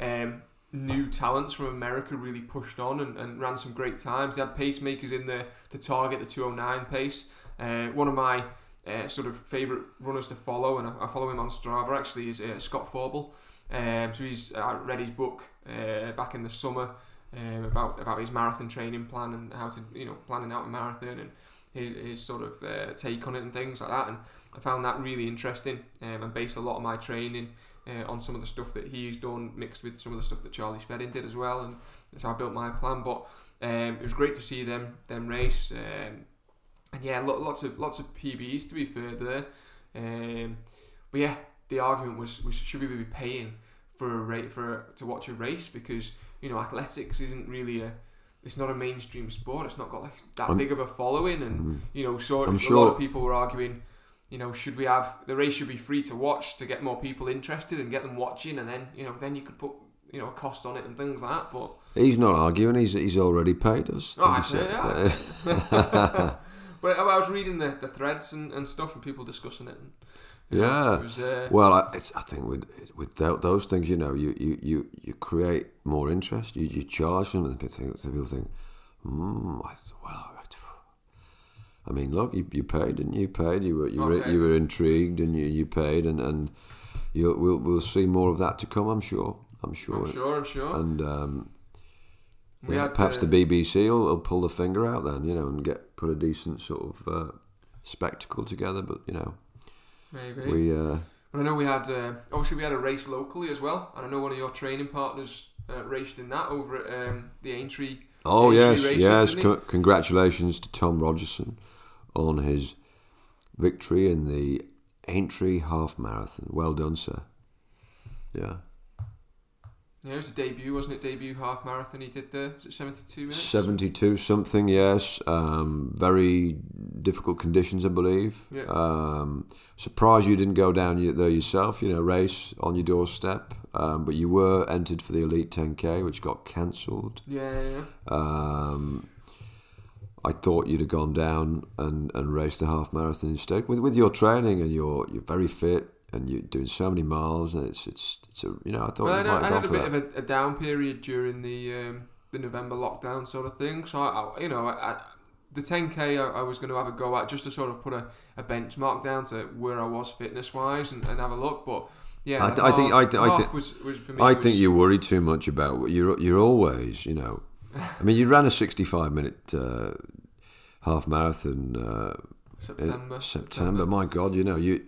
um, new talents from America really pushed on and, and ran some great times. They had pacemakers in there to target the 209 pace. Uh, one of my uh, sort of favourite runners to follow, and I, I follow him on Strava actually, is uh, Scott Fauble. Um, so he's I read his book uh, back in the summer um, about about his marathon training plan and how to you know planning out a marathon and his, his sort of uh, take on it and things like that. And I found that really interesting um, and based a lot of my training uh, on some of the stuff that he's done mixed with some of the stuff that Charlie Spedding did as well. And that's how I built my plan. But um, it was great to see them them race. Um, and yeah, lo- lots of lots of PBs to be fair there. Um, but yeah, the argument was, was should we be paying for a rate for to watch a race because you know athletics isn't really a it's not a mainstream sport. It's not got like that I'm- big of a following, and Mm. you know, so I'm a sure- lot of people were arguing. You know, should we have the race should be free to watch to get more people interested and get them watching, and then you know, then you could put you know a cost on it and things like that. But He's not arguing. He's he's already paid us. Oh, actually, said. but I was reading the, the threads and, and stuff and people discussing it. And, Yeah. was, uh, Well, I, it's, I think with with those things, you know, you, you, you, you create more interest. You, you charge them, and people think, hmm, I, well, I, mean, look, you, you paid, didn't you? You paid. You were you were, you were intrigued, and you, you paid, and and you'll we'll we'll see more of that to come, I'm sure. I'm sure. I'm sure. I'm sure. And um, we yeah, had perhaps uh, the BBC will, will pull the finger out then, you know, and get put a decent sort of uh, spectacle together. But you know, maybe. we uh, But I know we had uh, obviously we had a race locally as well, and I know one of your training partners uh, raced in that over at um, the Aintree. oh Aintree yes, races, yes. Co- congratulations to Tom Rogerson on his victory in the Aintree Half Marathon. Well done, sir. Yeah, Yeah, it was a debut, wasn't it? Debut half marathon he did there. Was it 72 minutes? seventy-two something. Yes, um, very difficult conditions, I believe. Yeah. Um, surprised you didn't go down there yourself. You know, race on your doorstep, um, but you were entered for the Elite 10K, which got cancelled. Yeah, yeah. Um, I thought you'd have gone down and, and raced the half marathon instead. With with your training and you're you're very fit and you're doing so many miles and it's it's it's a you know I thought Well, I, had- might I have had a bit that. of a, a down period during the um, the November lockdown sort of thing. So I, I you know, I, the 10k I, I was going to have a go at just to sort of put a, a benchmark down to where I was fitness wise and, and have a look. But yeah, I- think- I thi- I half think- was, was me. I was- think you worry too much about what you're you're always you know. I mean, you ran a 65 minute uh, half marathon uh, September. in September. My God, you know you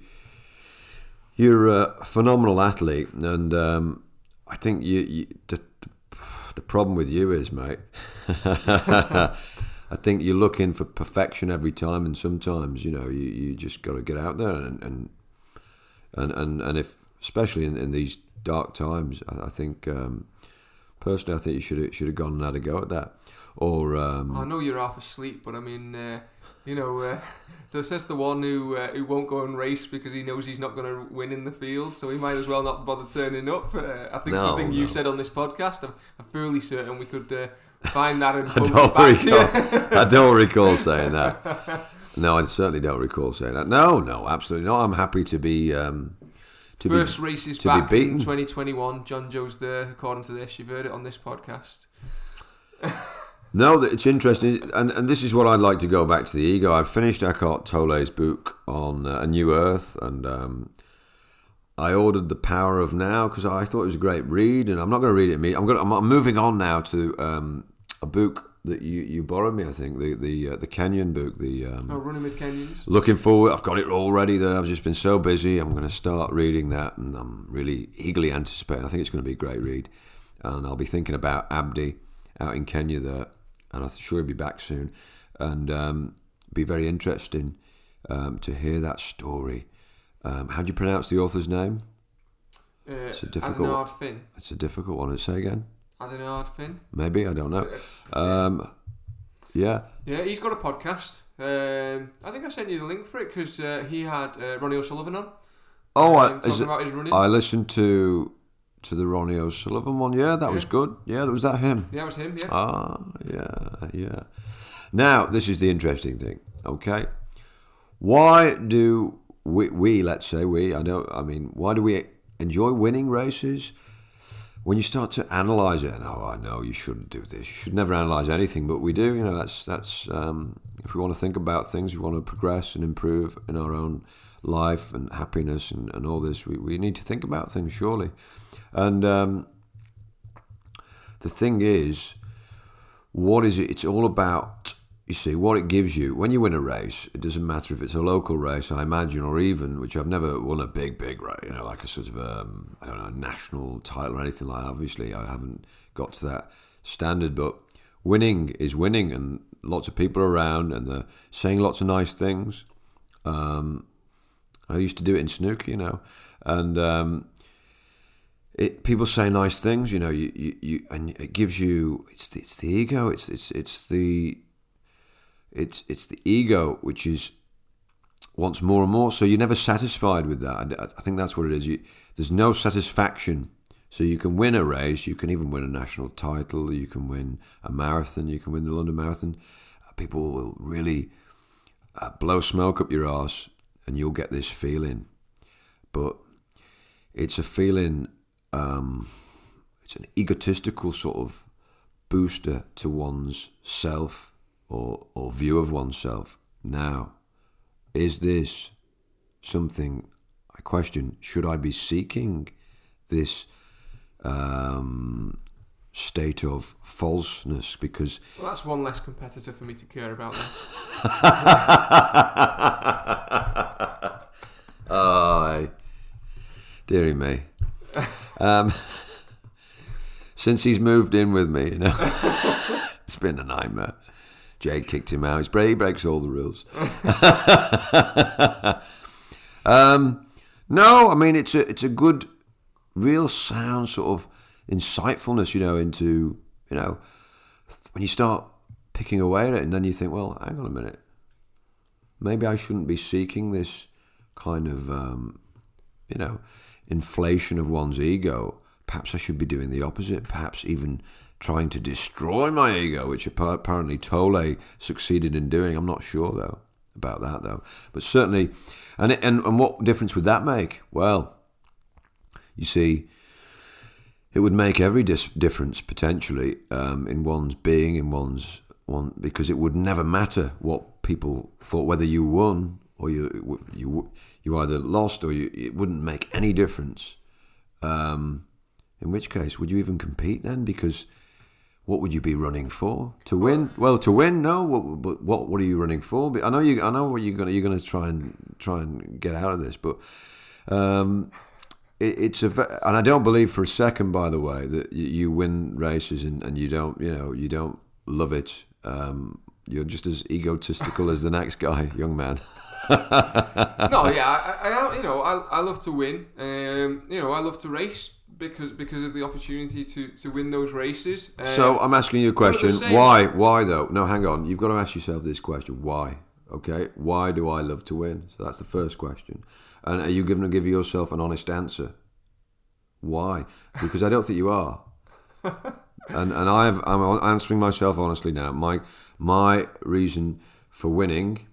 you're a phenomenal athlete, and um, I think you, you the, the problem with you is, mate. I think you're looking for perfection every time, and sometimes you know you, you just got to get out there and and and and, and if especially in, in these dark times, I, I think um, personally, I think you should have, should have gone and had a go at that, or um, I know you're half asleep, but I mean, uh, you know, uh, there says the one who uh, who won't go and race because he knows he's not going to win in the field, so he might as well not bother turning up. Uh, I think No, something you no. said on this podcast, I'm, I'm fairly certain we could uh, find that and I don't back recall. you. I don't recall saying that. No, I certainly don't recall saying that. No, no, absolutely not. I'm happy to be um, to First be race is to be back in 2021. John Joe's there, according to this. You've heard it on this podcast. No, it's interesting, and and this is what I'd like to go back to the ego. I've finished Eckhart Tolle's book on uh, a new Earth, and um, I ordered The Power of Now because I thought it was a great read, and I'm not going to read it. Me, I'm going. I'm, I'm moving on now to um, a book that you, you borrowed me. I think the the uh, the Kenyan book. The um, Oh, running with Kenyans. looking forward. I've got it all ready there. I've just been so busy. I'm going to start reading that, and I'm really eagerly anticipating. I think it's going to be a great read, and I'll be thinking about Abdi out in Kenya there, and I'm sure he'll be back soon, and um, be very interesting um, to hear that story. Um, how do you pronounce the author's name? Uh, It's a difficult- Adharanand Finn. It's a difficult one to say again. Adharanand Finn. Maybe I don't know. Um, yeah, Yeah, he's got a podcast. Um, I think I sent you the link for it because uh, he had uh, Ronnie O'Sullivan on. Oh, um, I, talking is it, his running. I listened to to the Ronnie O'Sullivan one. Yeah, that was good. Yeah, that was that him? yeah, it was him. Yeah. Ah, yeah, yeah. Now, this is the interesting thing, okay? Why do we, we let's say we, I don't, I mean, why do we enjoy winning races? When you start to analyze it, and oh, I know you shouldn't do this. You should never analyze anything, but we do. You know, that's that's. Um, if we want to think about things, we want to progress and improve in our own life and happiness and, and all this. We, we need to think about things, surely. And um, the thing is, what is it? It's all about, you see, what it gives you. When you win a race, it doesn't matter if it's a local race, I imagine, or even, which I've never won a big, big race, you know, like a sort of, um, I don't know, national title or anything like that. Obviously, I haven't got to that standard, but winning is winning, and lots of people around, and they're saying lots of nice things. Um, I used to do it in snooker, you know, and um, it, people say nice things, you know, you, you, you and it gives you it's the, it's the ego, it's it's it's the it's it's the ego which is wants more and more. So you're never satisfied with that. I, I think that's what it is. You, there's no satisfaction. So you can win a race, you can even win a national title, you can win a marathon, you can win the London Marathon. Uh, People will really uh, blow smoke up your ass, and you'll get this feeling. But it's a feeling um, it's an egotistical sort of booster to one's self or, or view of oneself. Now, is this something I question? Should I be seeking this um, state of falseness because Well, that's one less competitor for me to care about. Then. oh, dearie me. Um, since he's moved in with me, you know, it's been a nightmare. Jade kicked him out. He breaks all the rules. um, no, I mean it's a it's a good, real sound sort of insightfulness, you know, into you know when you start picking away at it, and then you think, well, hang on a minute, maybe I shouldn't be seeking this kind of um, you know inflation of one's ego. Perhaps I should be doing the opposite. Perhaps even trying to destroy my ego, which apparently Tolle succeeded in doing. I'm not sure though about that though, but certainly, and and and what difference would that make? Well, you see, it would make every dis- difference potentially um, in one's being, in one's one, because it would never matter what people thought, whether you won or you you you either lost or you, it wouldn't make any difference. Um, in which case, would you even compete then? Because what would you be running for? To win? Well, to win, no. What what what are you running for? I know you. I know what you're gonna you're gonna try and try and get out of this, but um, it, it's a and I don't believe for a second, by the way, that you, you win races and, and you don't you know you don't love it. Um, you're just as egotistical as the next guy, young man. no, yeah, I, I, you know, I, I love to win. Um, you know, I love to race because because of the opportunity to, to win those races. Um, so I'm asking you a question. Why? Why though? No, hang on. You've got to ask yourself this question. Why? Okay. Why do I love to win? So that's the first question. And are you going to give yourself an honest answer? Why? Because I don't think you are. and and I've I'm answering myself honestly now. My my reason for winning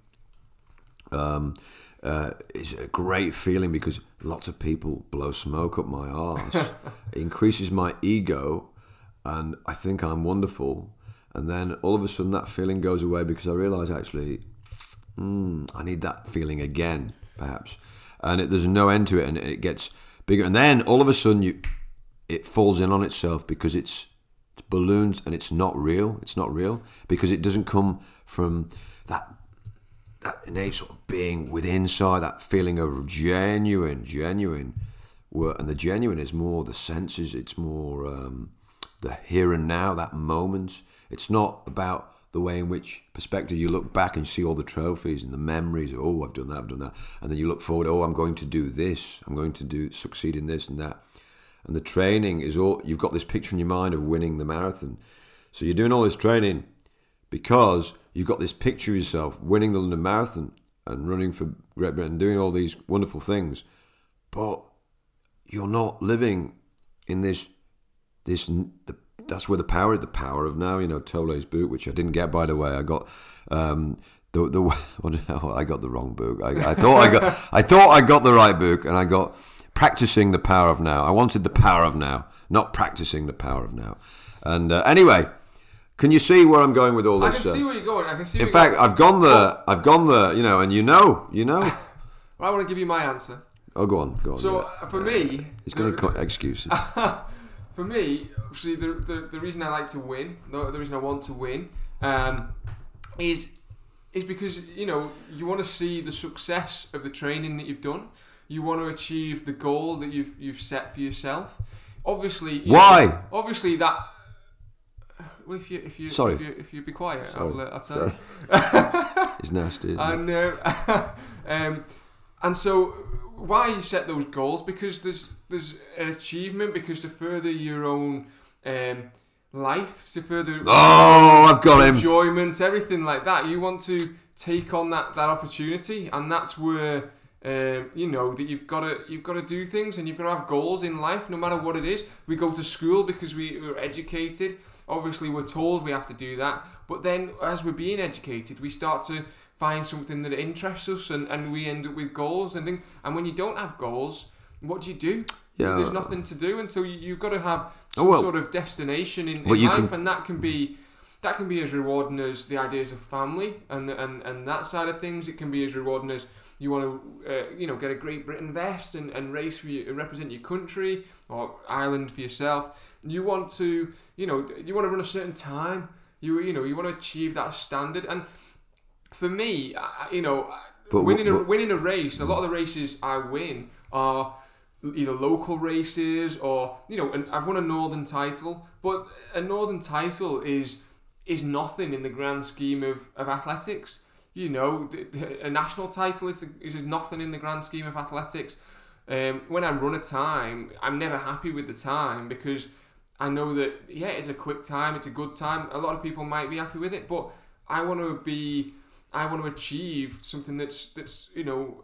um, uh, is a great feeling because lots of people blow smoke up my arse. it increases my ego, and I think I'm wonderful. And then all of a sudden, that feeling goes away because I realise actually, mm, I need that feeling again, perhaps. And it, there's no end to it, and it gets bigger. And then all of a sudden, you it falls in on itself because it's it's balloons and it's not real. It's not real because it doesn't come from that that innate sort of being within inside, that feeling of genuine, genuine. work. And the genuine is more the senses, it's more um, the here and now, that moment. It's not about the way in which perspective you look back and see all the trophies and the memories. Oh, I've done that, I've done that, and then you look forward. Oh, I'm going to do this. I'm going to do succeed in this and that. And the training is all you've got this picture in your mind of winning the marathon. So you're doing all this training because you've got this picture of yourself winning the London Marathon and running for Great Britain, doing all these wonderful things, but you're not living in this this the, that's where the power is the power of now you know Tolle's book which I didn't get by the way. I got um, the the I got the wrong book I, I thought I got I thought I got the right book and I got practicing the power of now. I wanted the power of now not practicing the power of now. And uh, anyway can you see where I'm going with all this? I can see where you're going. I can see. In fact, I've gone there. I've gone there. You know, and you know, you know. well, I want to give you my answer. Oh, go on, go on. So yeah. for me, he's going to cut excuses. for me, obviously, the, the the reason I like to win, the, the reason I want to win, um, is is because you know you want to see the success of the training that you've done. You want to achieve the goal that you've you've set for yourself. Obviously, why? Know, obviously that well, if you if you Sorry. if you, if you be quiet, I'll, uh, I'll tell Sorry. you. it's nasty. and uh, um, and so why you set those goals because there's there's an achievement because to further your own um, life to further oh I've got him enjoyment everything like that you want to take on that that opportunity and that's where um, you know that you've got to you've got to do things and you've got to have goals in life no matter what it is we go to school because we, we're educated Obviously, we're told we have to do that, but then as we're being educated, we start to find something that interests us, and, and we end up with goals and things. And when you don't have goals, what do you do? Yeah. There's nothing to do, and so you, have got to have some oh, well, sort of destination in, in well, life, can... and that can be that can be as rewarding as the ideas of family and and and that side of things. It can be as rewarding as you want to, uh, you know, get a Great Britain vest and, and race for you and represent your country or Ireland for yourself. You want to, you know, you want to run a certain time. You you know, you want to achieve that standard. And for me, I, you know, But winning a what- winning a race, a lot of the races I win are either local races or you know, and I've won a northern title, but a northern title is is nothing in the grand scheme of, of athletics. You know, a national title is, is nothing in the grand scheme of athletics. Um, when I run a time, I'm never happy with the time because I know that yeah, it's a quick time, it's a good time. A lot of people might be happy with it, but I want to be, I want to achieve something that's that's you know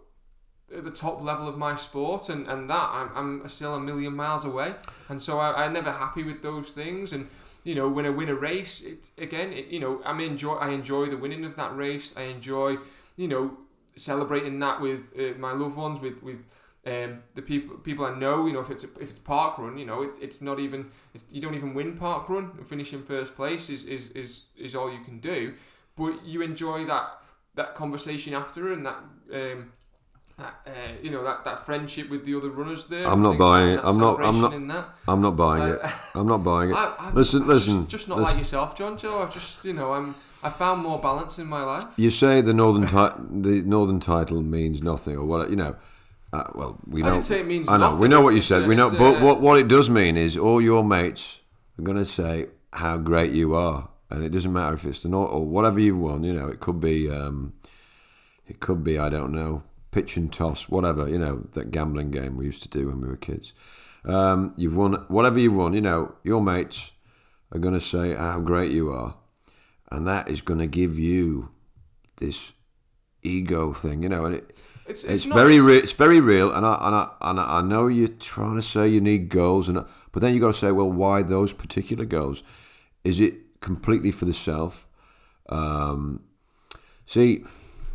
at the top level of my sport, and and that I'm, I'm still a million miles away, and so I, I'm never happy with those things, and you know when I win a race, it again, it, you know I'm enjoy I enjoy the winning of that race, I enjoy you know celebrating that with uh, my loved ones, with with um, the people people I know, you know, if it's a, if it's park run, you know, it's, it's not even it's, you don't even win park run. Finishing first place is, is, is, is all you can do, but you enjoy that that conversation after and that um, that uh, you know that, that friendship with the other runners there. I'm not buying it. I'm not- I'm not-. I'm not buying I- it. I'm not buying it. I, I'm, Listen, I'm listen, Just, just not listen. like yourself, John Joe. I've just you know I'm I found more balance in my life. You say the northern ti- the northern title means nothing, or what? You know. Uh, well, we I know. didn't say it means I know. nothing, We know what you said. we know. But a- what what it does mean is all your mates are going to say how great you are, and it doesn't matter if it's the North or whatever you won. You know, it could be. Um, it could be. I don't know. Pitch and toss, whatever. You know that gambling game we used to do when we were kids. Um, you've won whatever you've won. You know your mates are going to say how great you are, and that is going to give you this ego thing. You know, and it, It's it's, it's, very it's- re- it's very real, and I and I and I I know you're trying to say you need goals, and but then you got to say, well, why those particular goals? Is it completely for the self? Um, see,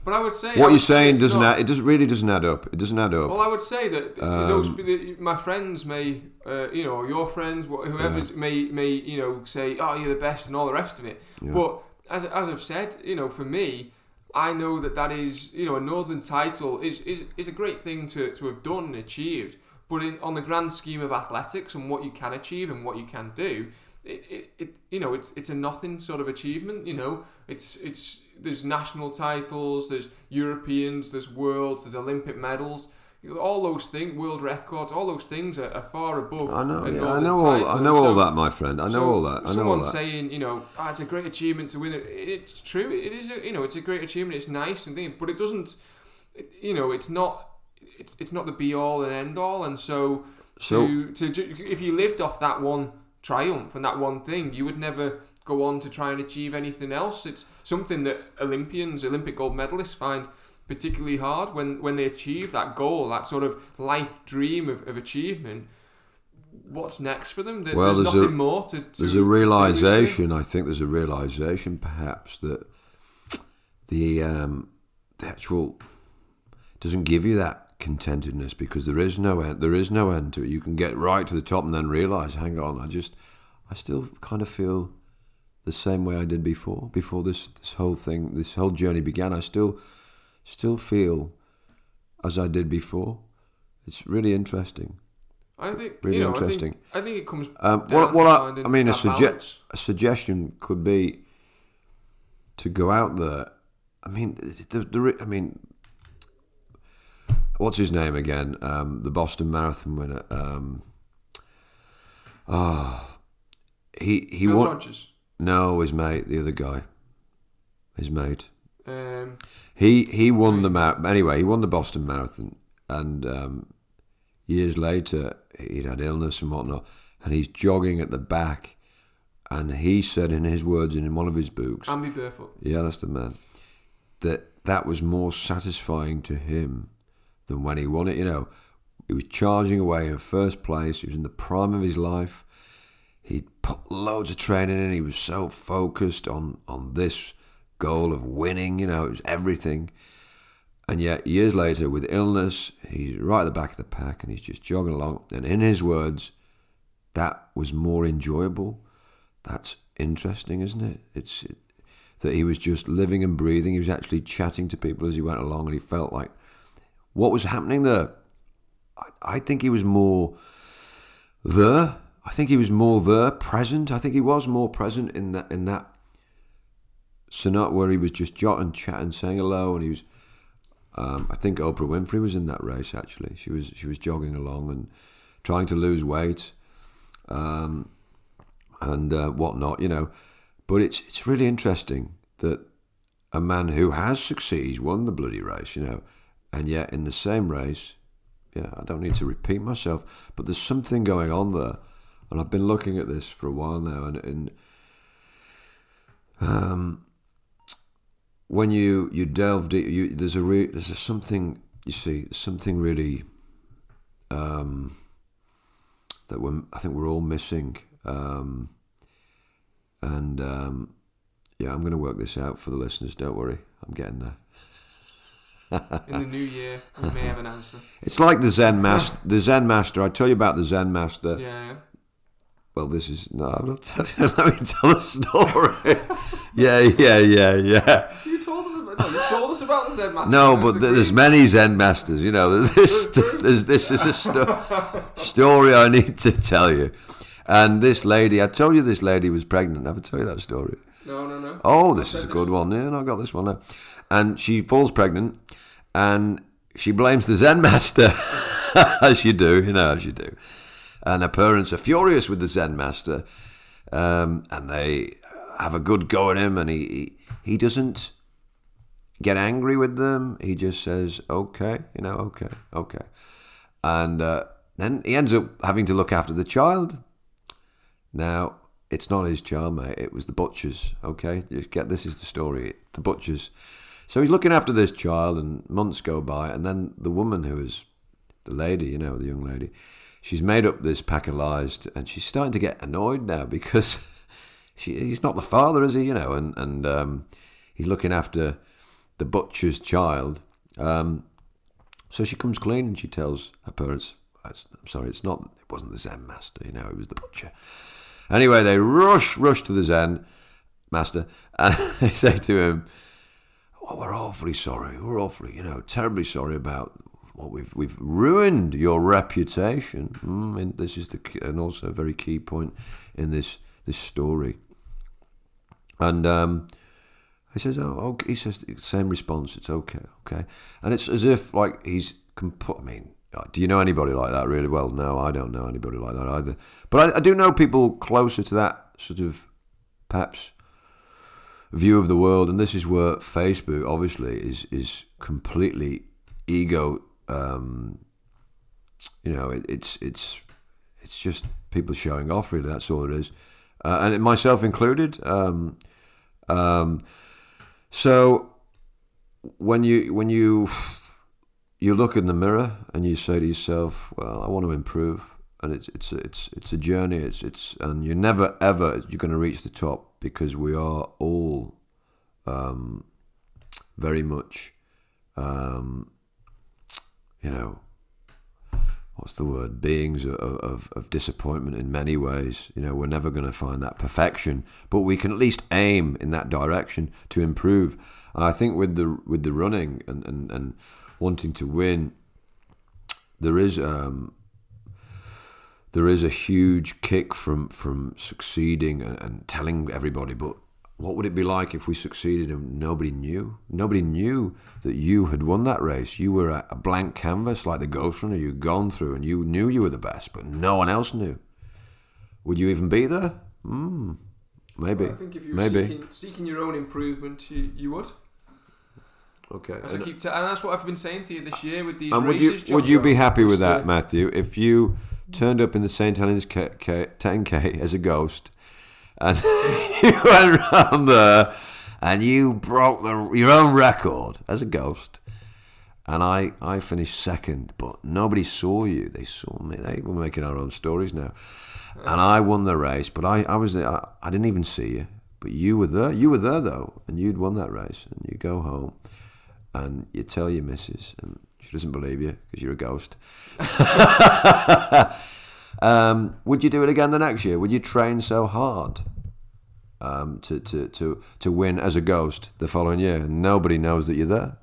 But I would say what would you're saying doesn't not- add, it doesn't really doesn't add up. It doesn't add up. Well, I would say that Um, those the, my friends may, uh, you know, your friends, wh- whoever may may you know say, "Oh, you're the best" and all the rest of it. Yeah. But as as I've said, you know, for me, I know that that is you know a northern title is is, is a great thing to, to have done and achieved. But in on the grand scheme of athletics and what you can achieve and what you can do, it, it, it you know it's it's a nothing sort of achievement. You know, it's it's there's national titles, there's Europeans, there's worlds, there's Olympic medals. All those things, world records, all those things are, are far above. I know, yeah, I know all. I know all that, my friend. I know so all that. I know all someone that. saying, you know, ah, it's a great achievement to win it. It's true. It is. A, you know, it's a great achievement. It's nice and thing, but it doesn't. You know, it's not. It's it's not the be all and end all. And so So- to to if you lived off that one triumph and that one thing, you would never go on to try and achieve anything else. It's something that Olympians, Olympic gold medalists, find particularly hard when when they achieve that goal, that sort of life dream of, of achievement. What's next for them? There- Well, there's, there's a- nothing more to. to There's a do, is there? realization. I think there's a realization, perhaps, that the um, the actual doesn't give you that contentedness because there is no end. There is no end to it. You can get right to the top and then realize, hang on, I just, I still kind of feel the same way I did before. Before this this whole thing, this whole journey began, I still still feel as I did before. It's really interesting. I think Really you know, interesting. I think, I think it comes. Um, down what, what to I, I mean, a, balance. a suggestion could be to go out there. I mean, the, the, I mean, what's his name again? Um, the Boston Marathon winner. Um, ah, he he Bill won. Rodgers. No, his mate, the other guy, his mate. Um, He he won the mar- anyway. He won the Boston Marathon, and um, years later he'd had illness and whatnot, and he's jogging at the back, and he said in his words and in one of his books, Amby Burfoot. yeah, that's the man, that that was more satisfying to him than when he won it. You know, he was charging away in first place. He was in the prime of his life. He'd put loads of training in. He was so focused on on this goal of winning. You know, it was everything. And yet, years later, with illness, he's right at the back of the pack, and he's just jogging along. And in his words, that was more enjoyable. That's interesting, isn't it? It's it, that he was just living and breathing. He was actually chatting to people as he went along, and he felt like what was happening there. I, I think he was more there. I think he was more there, present. I think he was more present in that in that sonata where he was just jotting, chatting, saying hello, and he was. Um, I think Oprah Winfrey was in that race. Actually, she was she was jogging along and trying to lose weight, um, and uh, whatnot. You know, but it's it's really interesting that a man who has succeeded, won the bloody race. You know, and yet in the same race, yeah, I don't need to repeat myself, but there's something going on there, and I've been looking at this for a while now, and, and um, when you you delve deep, you, there's a re, there's a something you see something really um, that we're, I think we're all missing, um, and um, yeah, I'm going to work this out for the listeners. Don't worry, I'm getting there. In the new year, we may have an answer. It's like the Zen master. The Zen master. I tell you about the Zen master. Yeah. Well, this is no. I'm not telling you. Let me tell the story. yeah, yeah, yeah, yeah. You told us about. No, you told us about the Zen master. No, but th- there's many Zen masters. You know, this this this is a sto- story I need to tell you. And this lady, I told you this lady was pregnant. I told you that story? No, no, no. Oh, this is a good one. Yeah, no, I got this one now. And she falls pregnant, and she blames the Zen master, as you do, you know, as you do. And her parents are furious with the Zen master, um, and they have a good go at him, and he, he he doesn't get angry with them. He just says, "Okay, you know, okay, okay," and uh, then he ends up having to look after the child. Now, it's not his child, mate. It was the butchers. Okay, you get this is the story. The butchers. So he's looking after this child, and months go by, and then the woman who is the lady, you know, the young lady, she's made up this pack of lies, and she's starting to get annoyed now because she he's not the father, is he? You know, and and um, he's looking after the butcher's child. Um, so she comes clean and she tells her parents, "I'm sorry, it's not. It wasn't the Zen master. You know, it was the butcher." Anyway, they rush, rush to the Zen master, and they say to him, "Oh, we're awfully sorry. We're awfully, you know, terribly sorry about what we've we've ruined your reputation." Mm, and this is the and also a very key point in this this story. And um, he says, "Oh, okay." he says the same response. It's okay, okay, and it's as if like he's. I mean, uh, do you know anybody like that? Really well, no, I don't know anybody like that either. But I, I do know people closer to that sort of perhaps view of the world, and this is where Facebook obviously is is completely ego. Um, you know, it, it's it's it's just people showing off. Really, that's all it is, uh, and myself included. Um, um, so when you when you you look in the mirror and you say to yourself, "Well, I want to improve," and it's it's it's it's a journey. It's it's and you're never ever you're going to reach the top because we are all um, very much, um, you know, what's the word? Beings of, of, of disappointment in many ways. You know, we're never going to find that perfection, but we can at least aim in that direction to improve. And I think with the with the running and, and, and wanting to win, there is um, there is a huge kick from from succeeding and, and telling everybody. But what would it be like if we succeeded and nobody knew? Nobody knew that you had won that race. You were a, a blank canvas like the Ghost Runner you'd gone through, and you knew you were the best, but no one else knew. Would you even be there? Hmm. Maybe. Well, I think if you were Maybe. seeking, seeking your own improvement, you, you would. Okay. As I keep, t- and that's what I've been saying to you this year with these And would you races. would you be happy with that, Matthew, if you turned up in the St Helens K- K- 10k as a ghost, and you went round there and you broke the, your own record as a ghost, and I I finished second, but nobody saw you. They saw me. They were making our own stories now, and I won the race, but I I was I, I didn't even see you, but you were there. You were there though, and you'd won that race, and you go home and you tell your missus, and she doesn't believe you because you're a ghost. um, would you do it again the next year? Would you train so hard? um, to, to, to, to win as a ghost the following year. Nobody knows that you're there.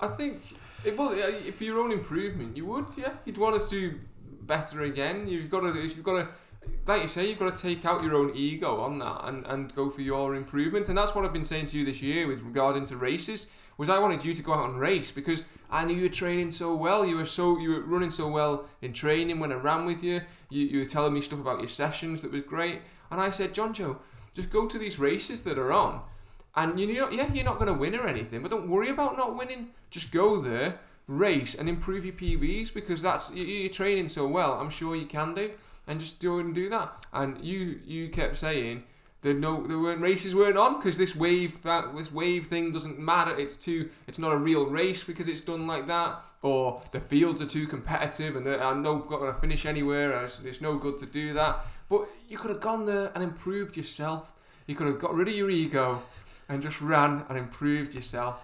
I think, it, well, if your own improvement, you would, yeah. You'd want us to do better again. You've got to, you've got to, like you say, you've got to take out your own ego on that and, and go for your improvement. And that's what I've been saying to you this year with regarding to races. Was I wanted you to go out and race because I knew you were training so well. You were so you were running so well in training when I ran with you. You, you were telling me stuff about your sessions that was great. And I said, John Joe, just go to these races that are on. And you know, yeah, you're not going to win or anything, but don't worry about not winning. Just go there, race, and improve your PBs because that's you're training so well. I'm sure you can do, and just do and do that. And you you kept saying there no there weren't races weren't on because this wave that this wave thing doesn't matter. It's too it's not a real race because it's done like that, or the fields are too competitive and I'm not going to finish anywhere. And it's, it's no good to do that. But you could have gone there and improved yourself. You could have got rid of your ego and just ran and improved yourself.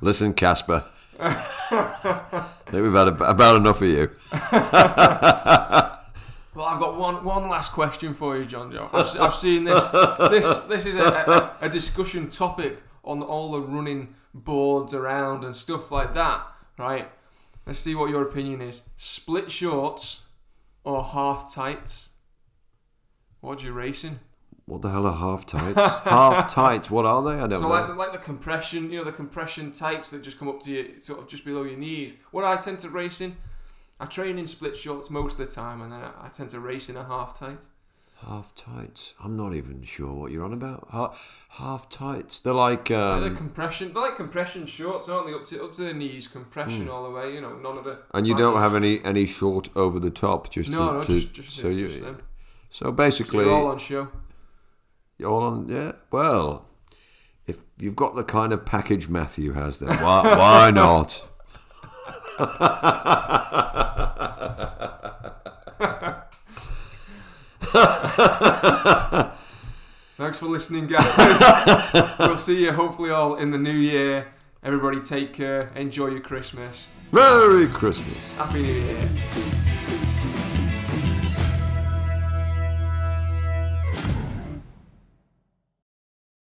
Listen, Casper. I think we've had about enough of you. well, I've got one one last question for you, John Joe. I've, I've seen this. This this is a, a, a discussion topic on all the running boards around and stuff like that. Right? Let's see what your opinion is. Split shorts or half tights? What are you racing? What the hell are half tights? half tights. What are they? I don't so know. So like the, like the compression, you know, the compression tights that just come up to you, sort of just below your knees. What I tend to race in, I train in split shorts most of the time, and then I, I tend to race in a half tight. Half tights. I'm not even sure what you're on about. Half, half tights. They're like. Um, they're compression. They're like compression shorts, aren't they? Up to up to the knees, compression all the way. You know, none of the. and you don't have any any short over the top, just No, to, no, to just, just, so you. them. So So basically, you're all on show. You're all on, yeah. Well, if you've got the kind of package Matthew has, then why, why not? Thanks for listening, guys. we'll see you hopefully all in the new year. Everybody take care. Enjoy your Christmas. Merry Christmas. Happy New Year.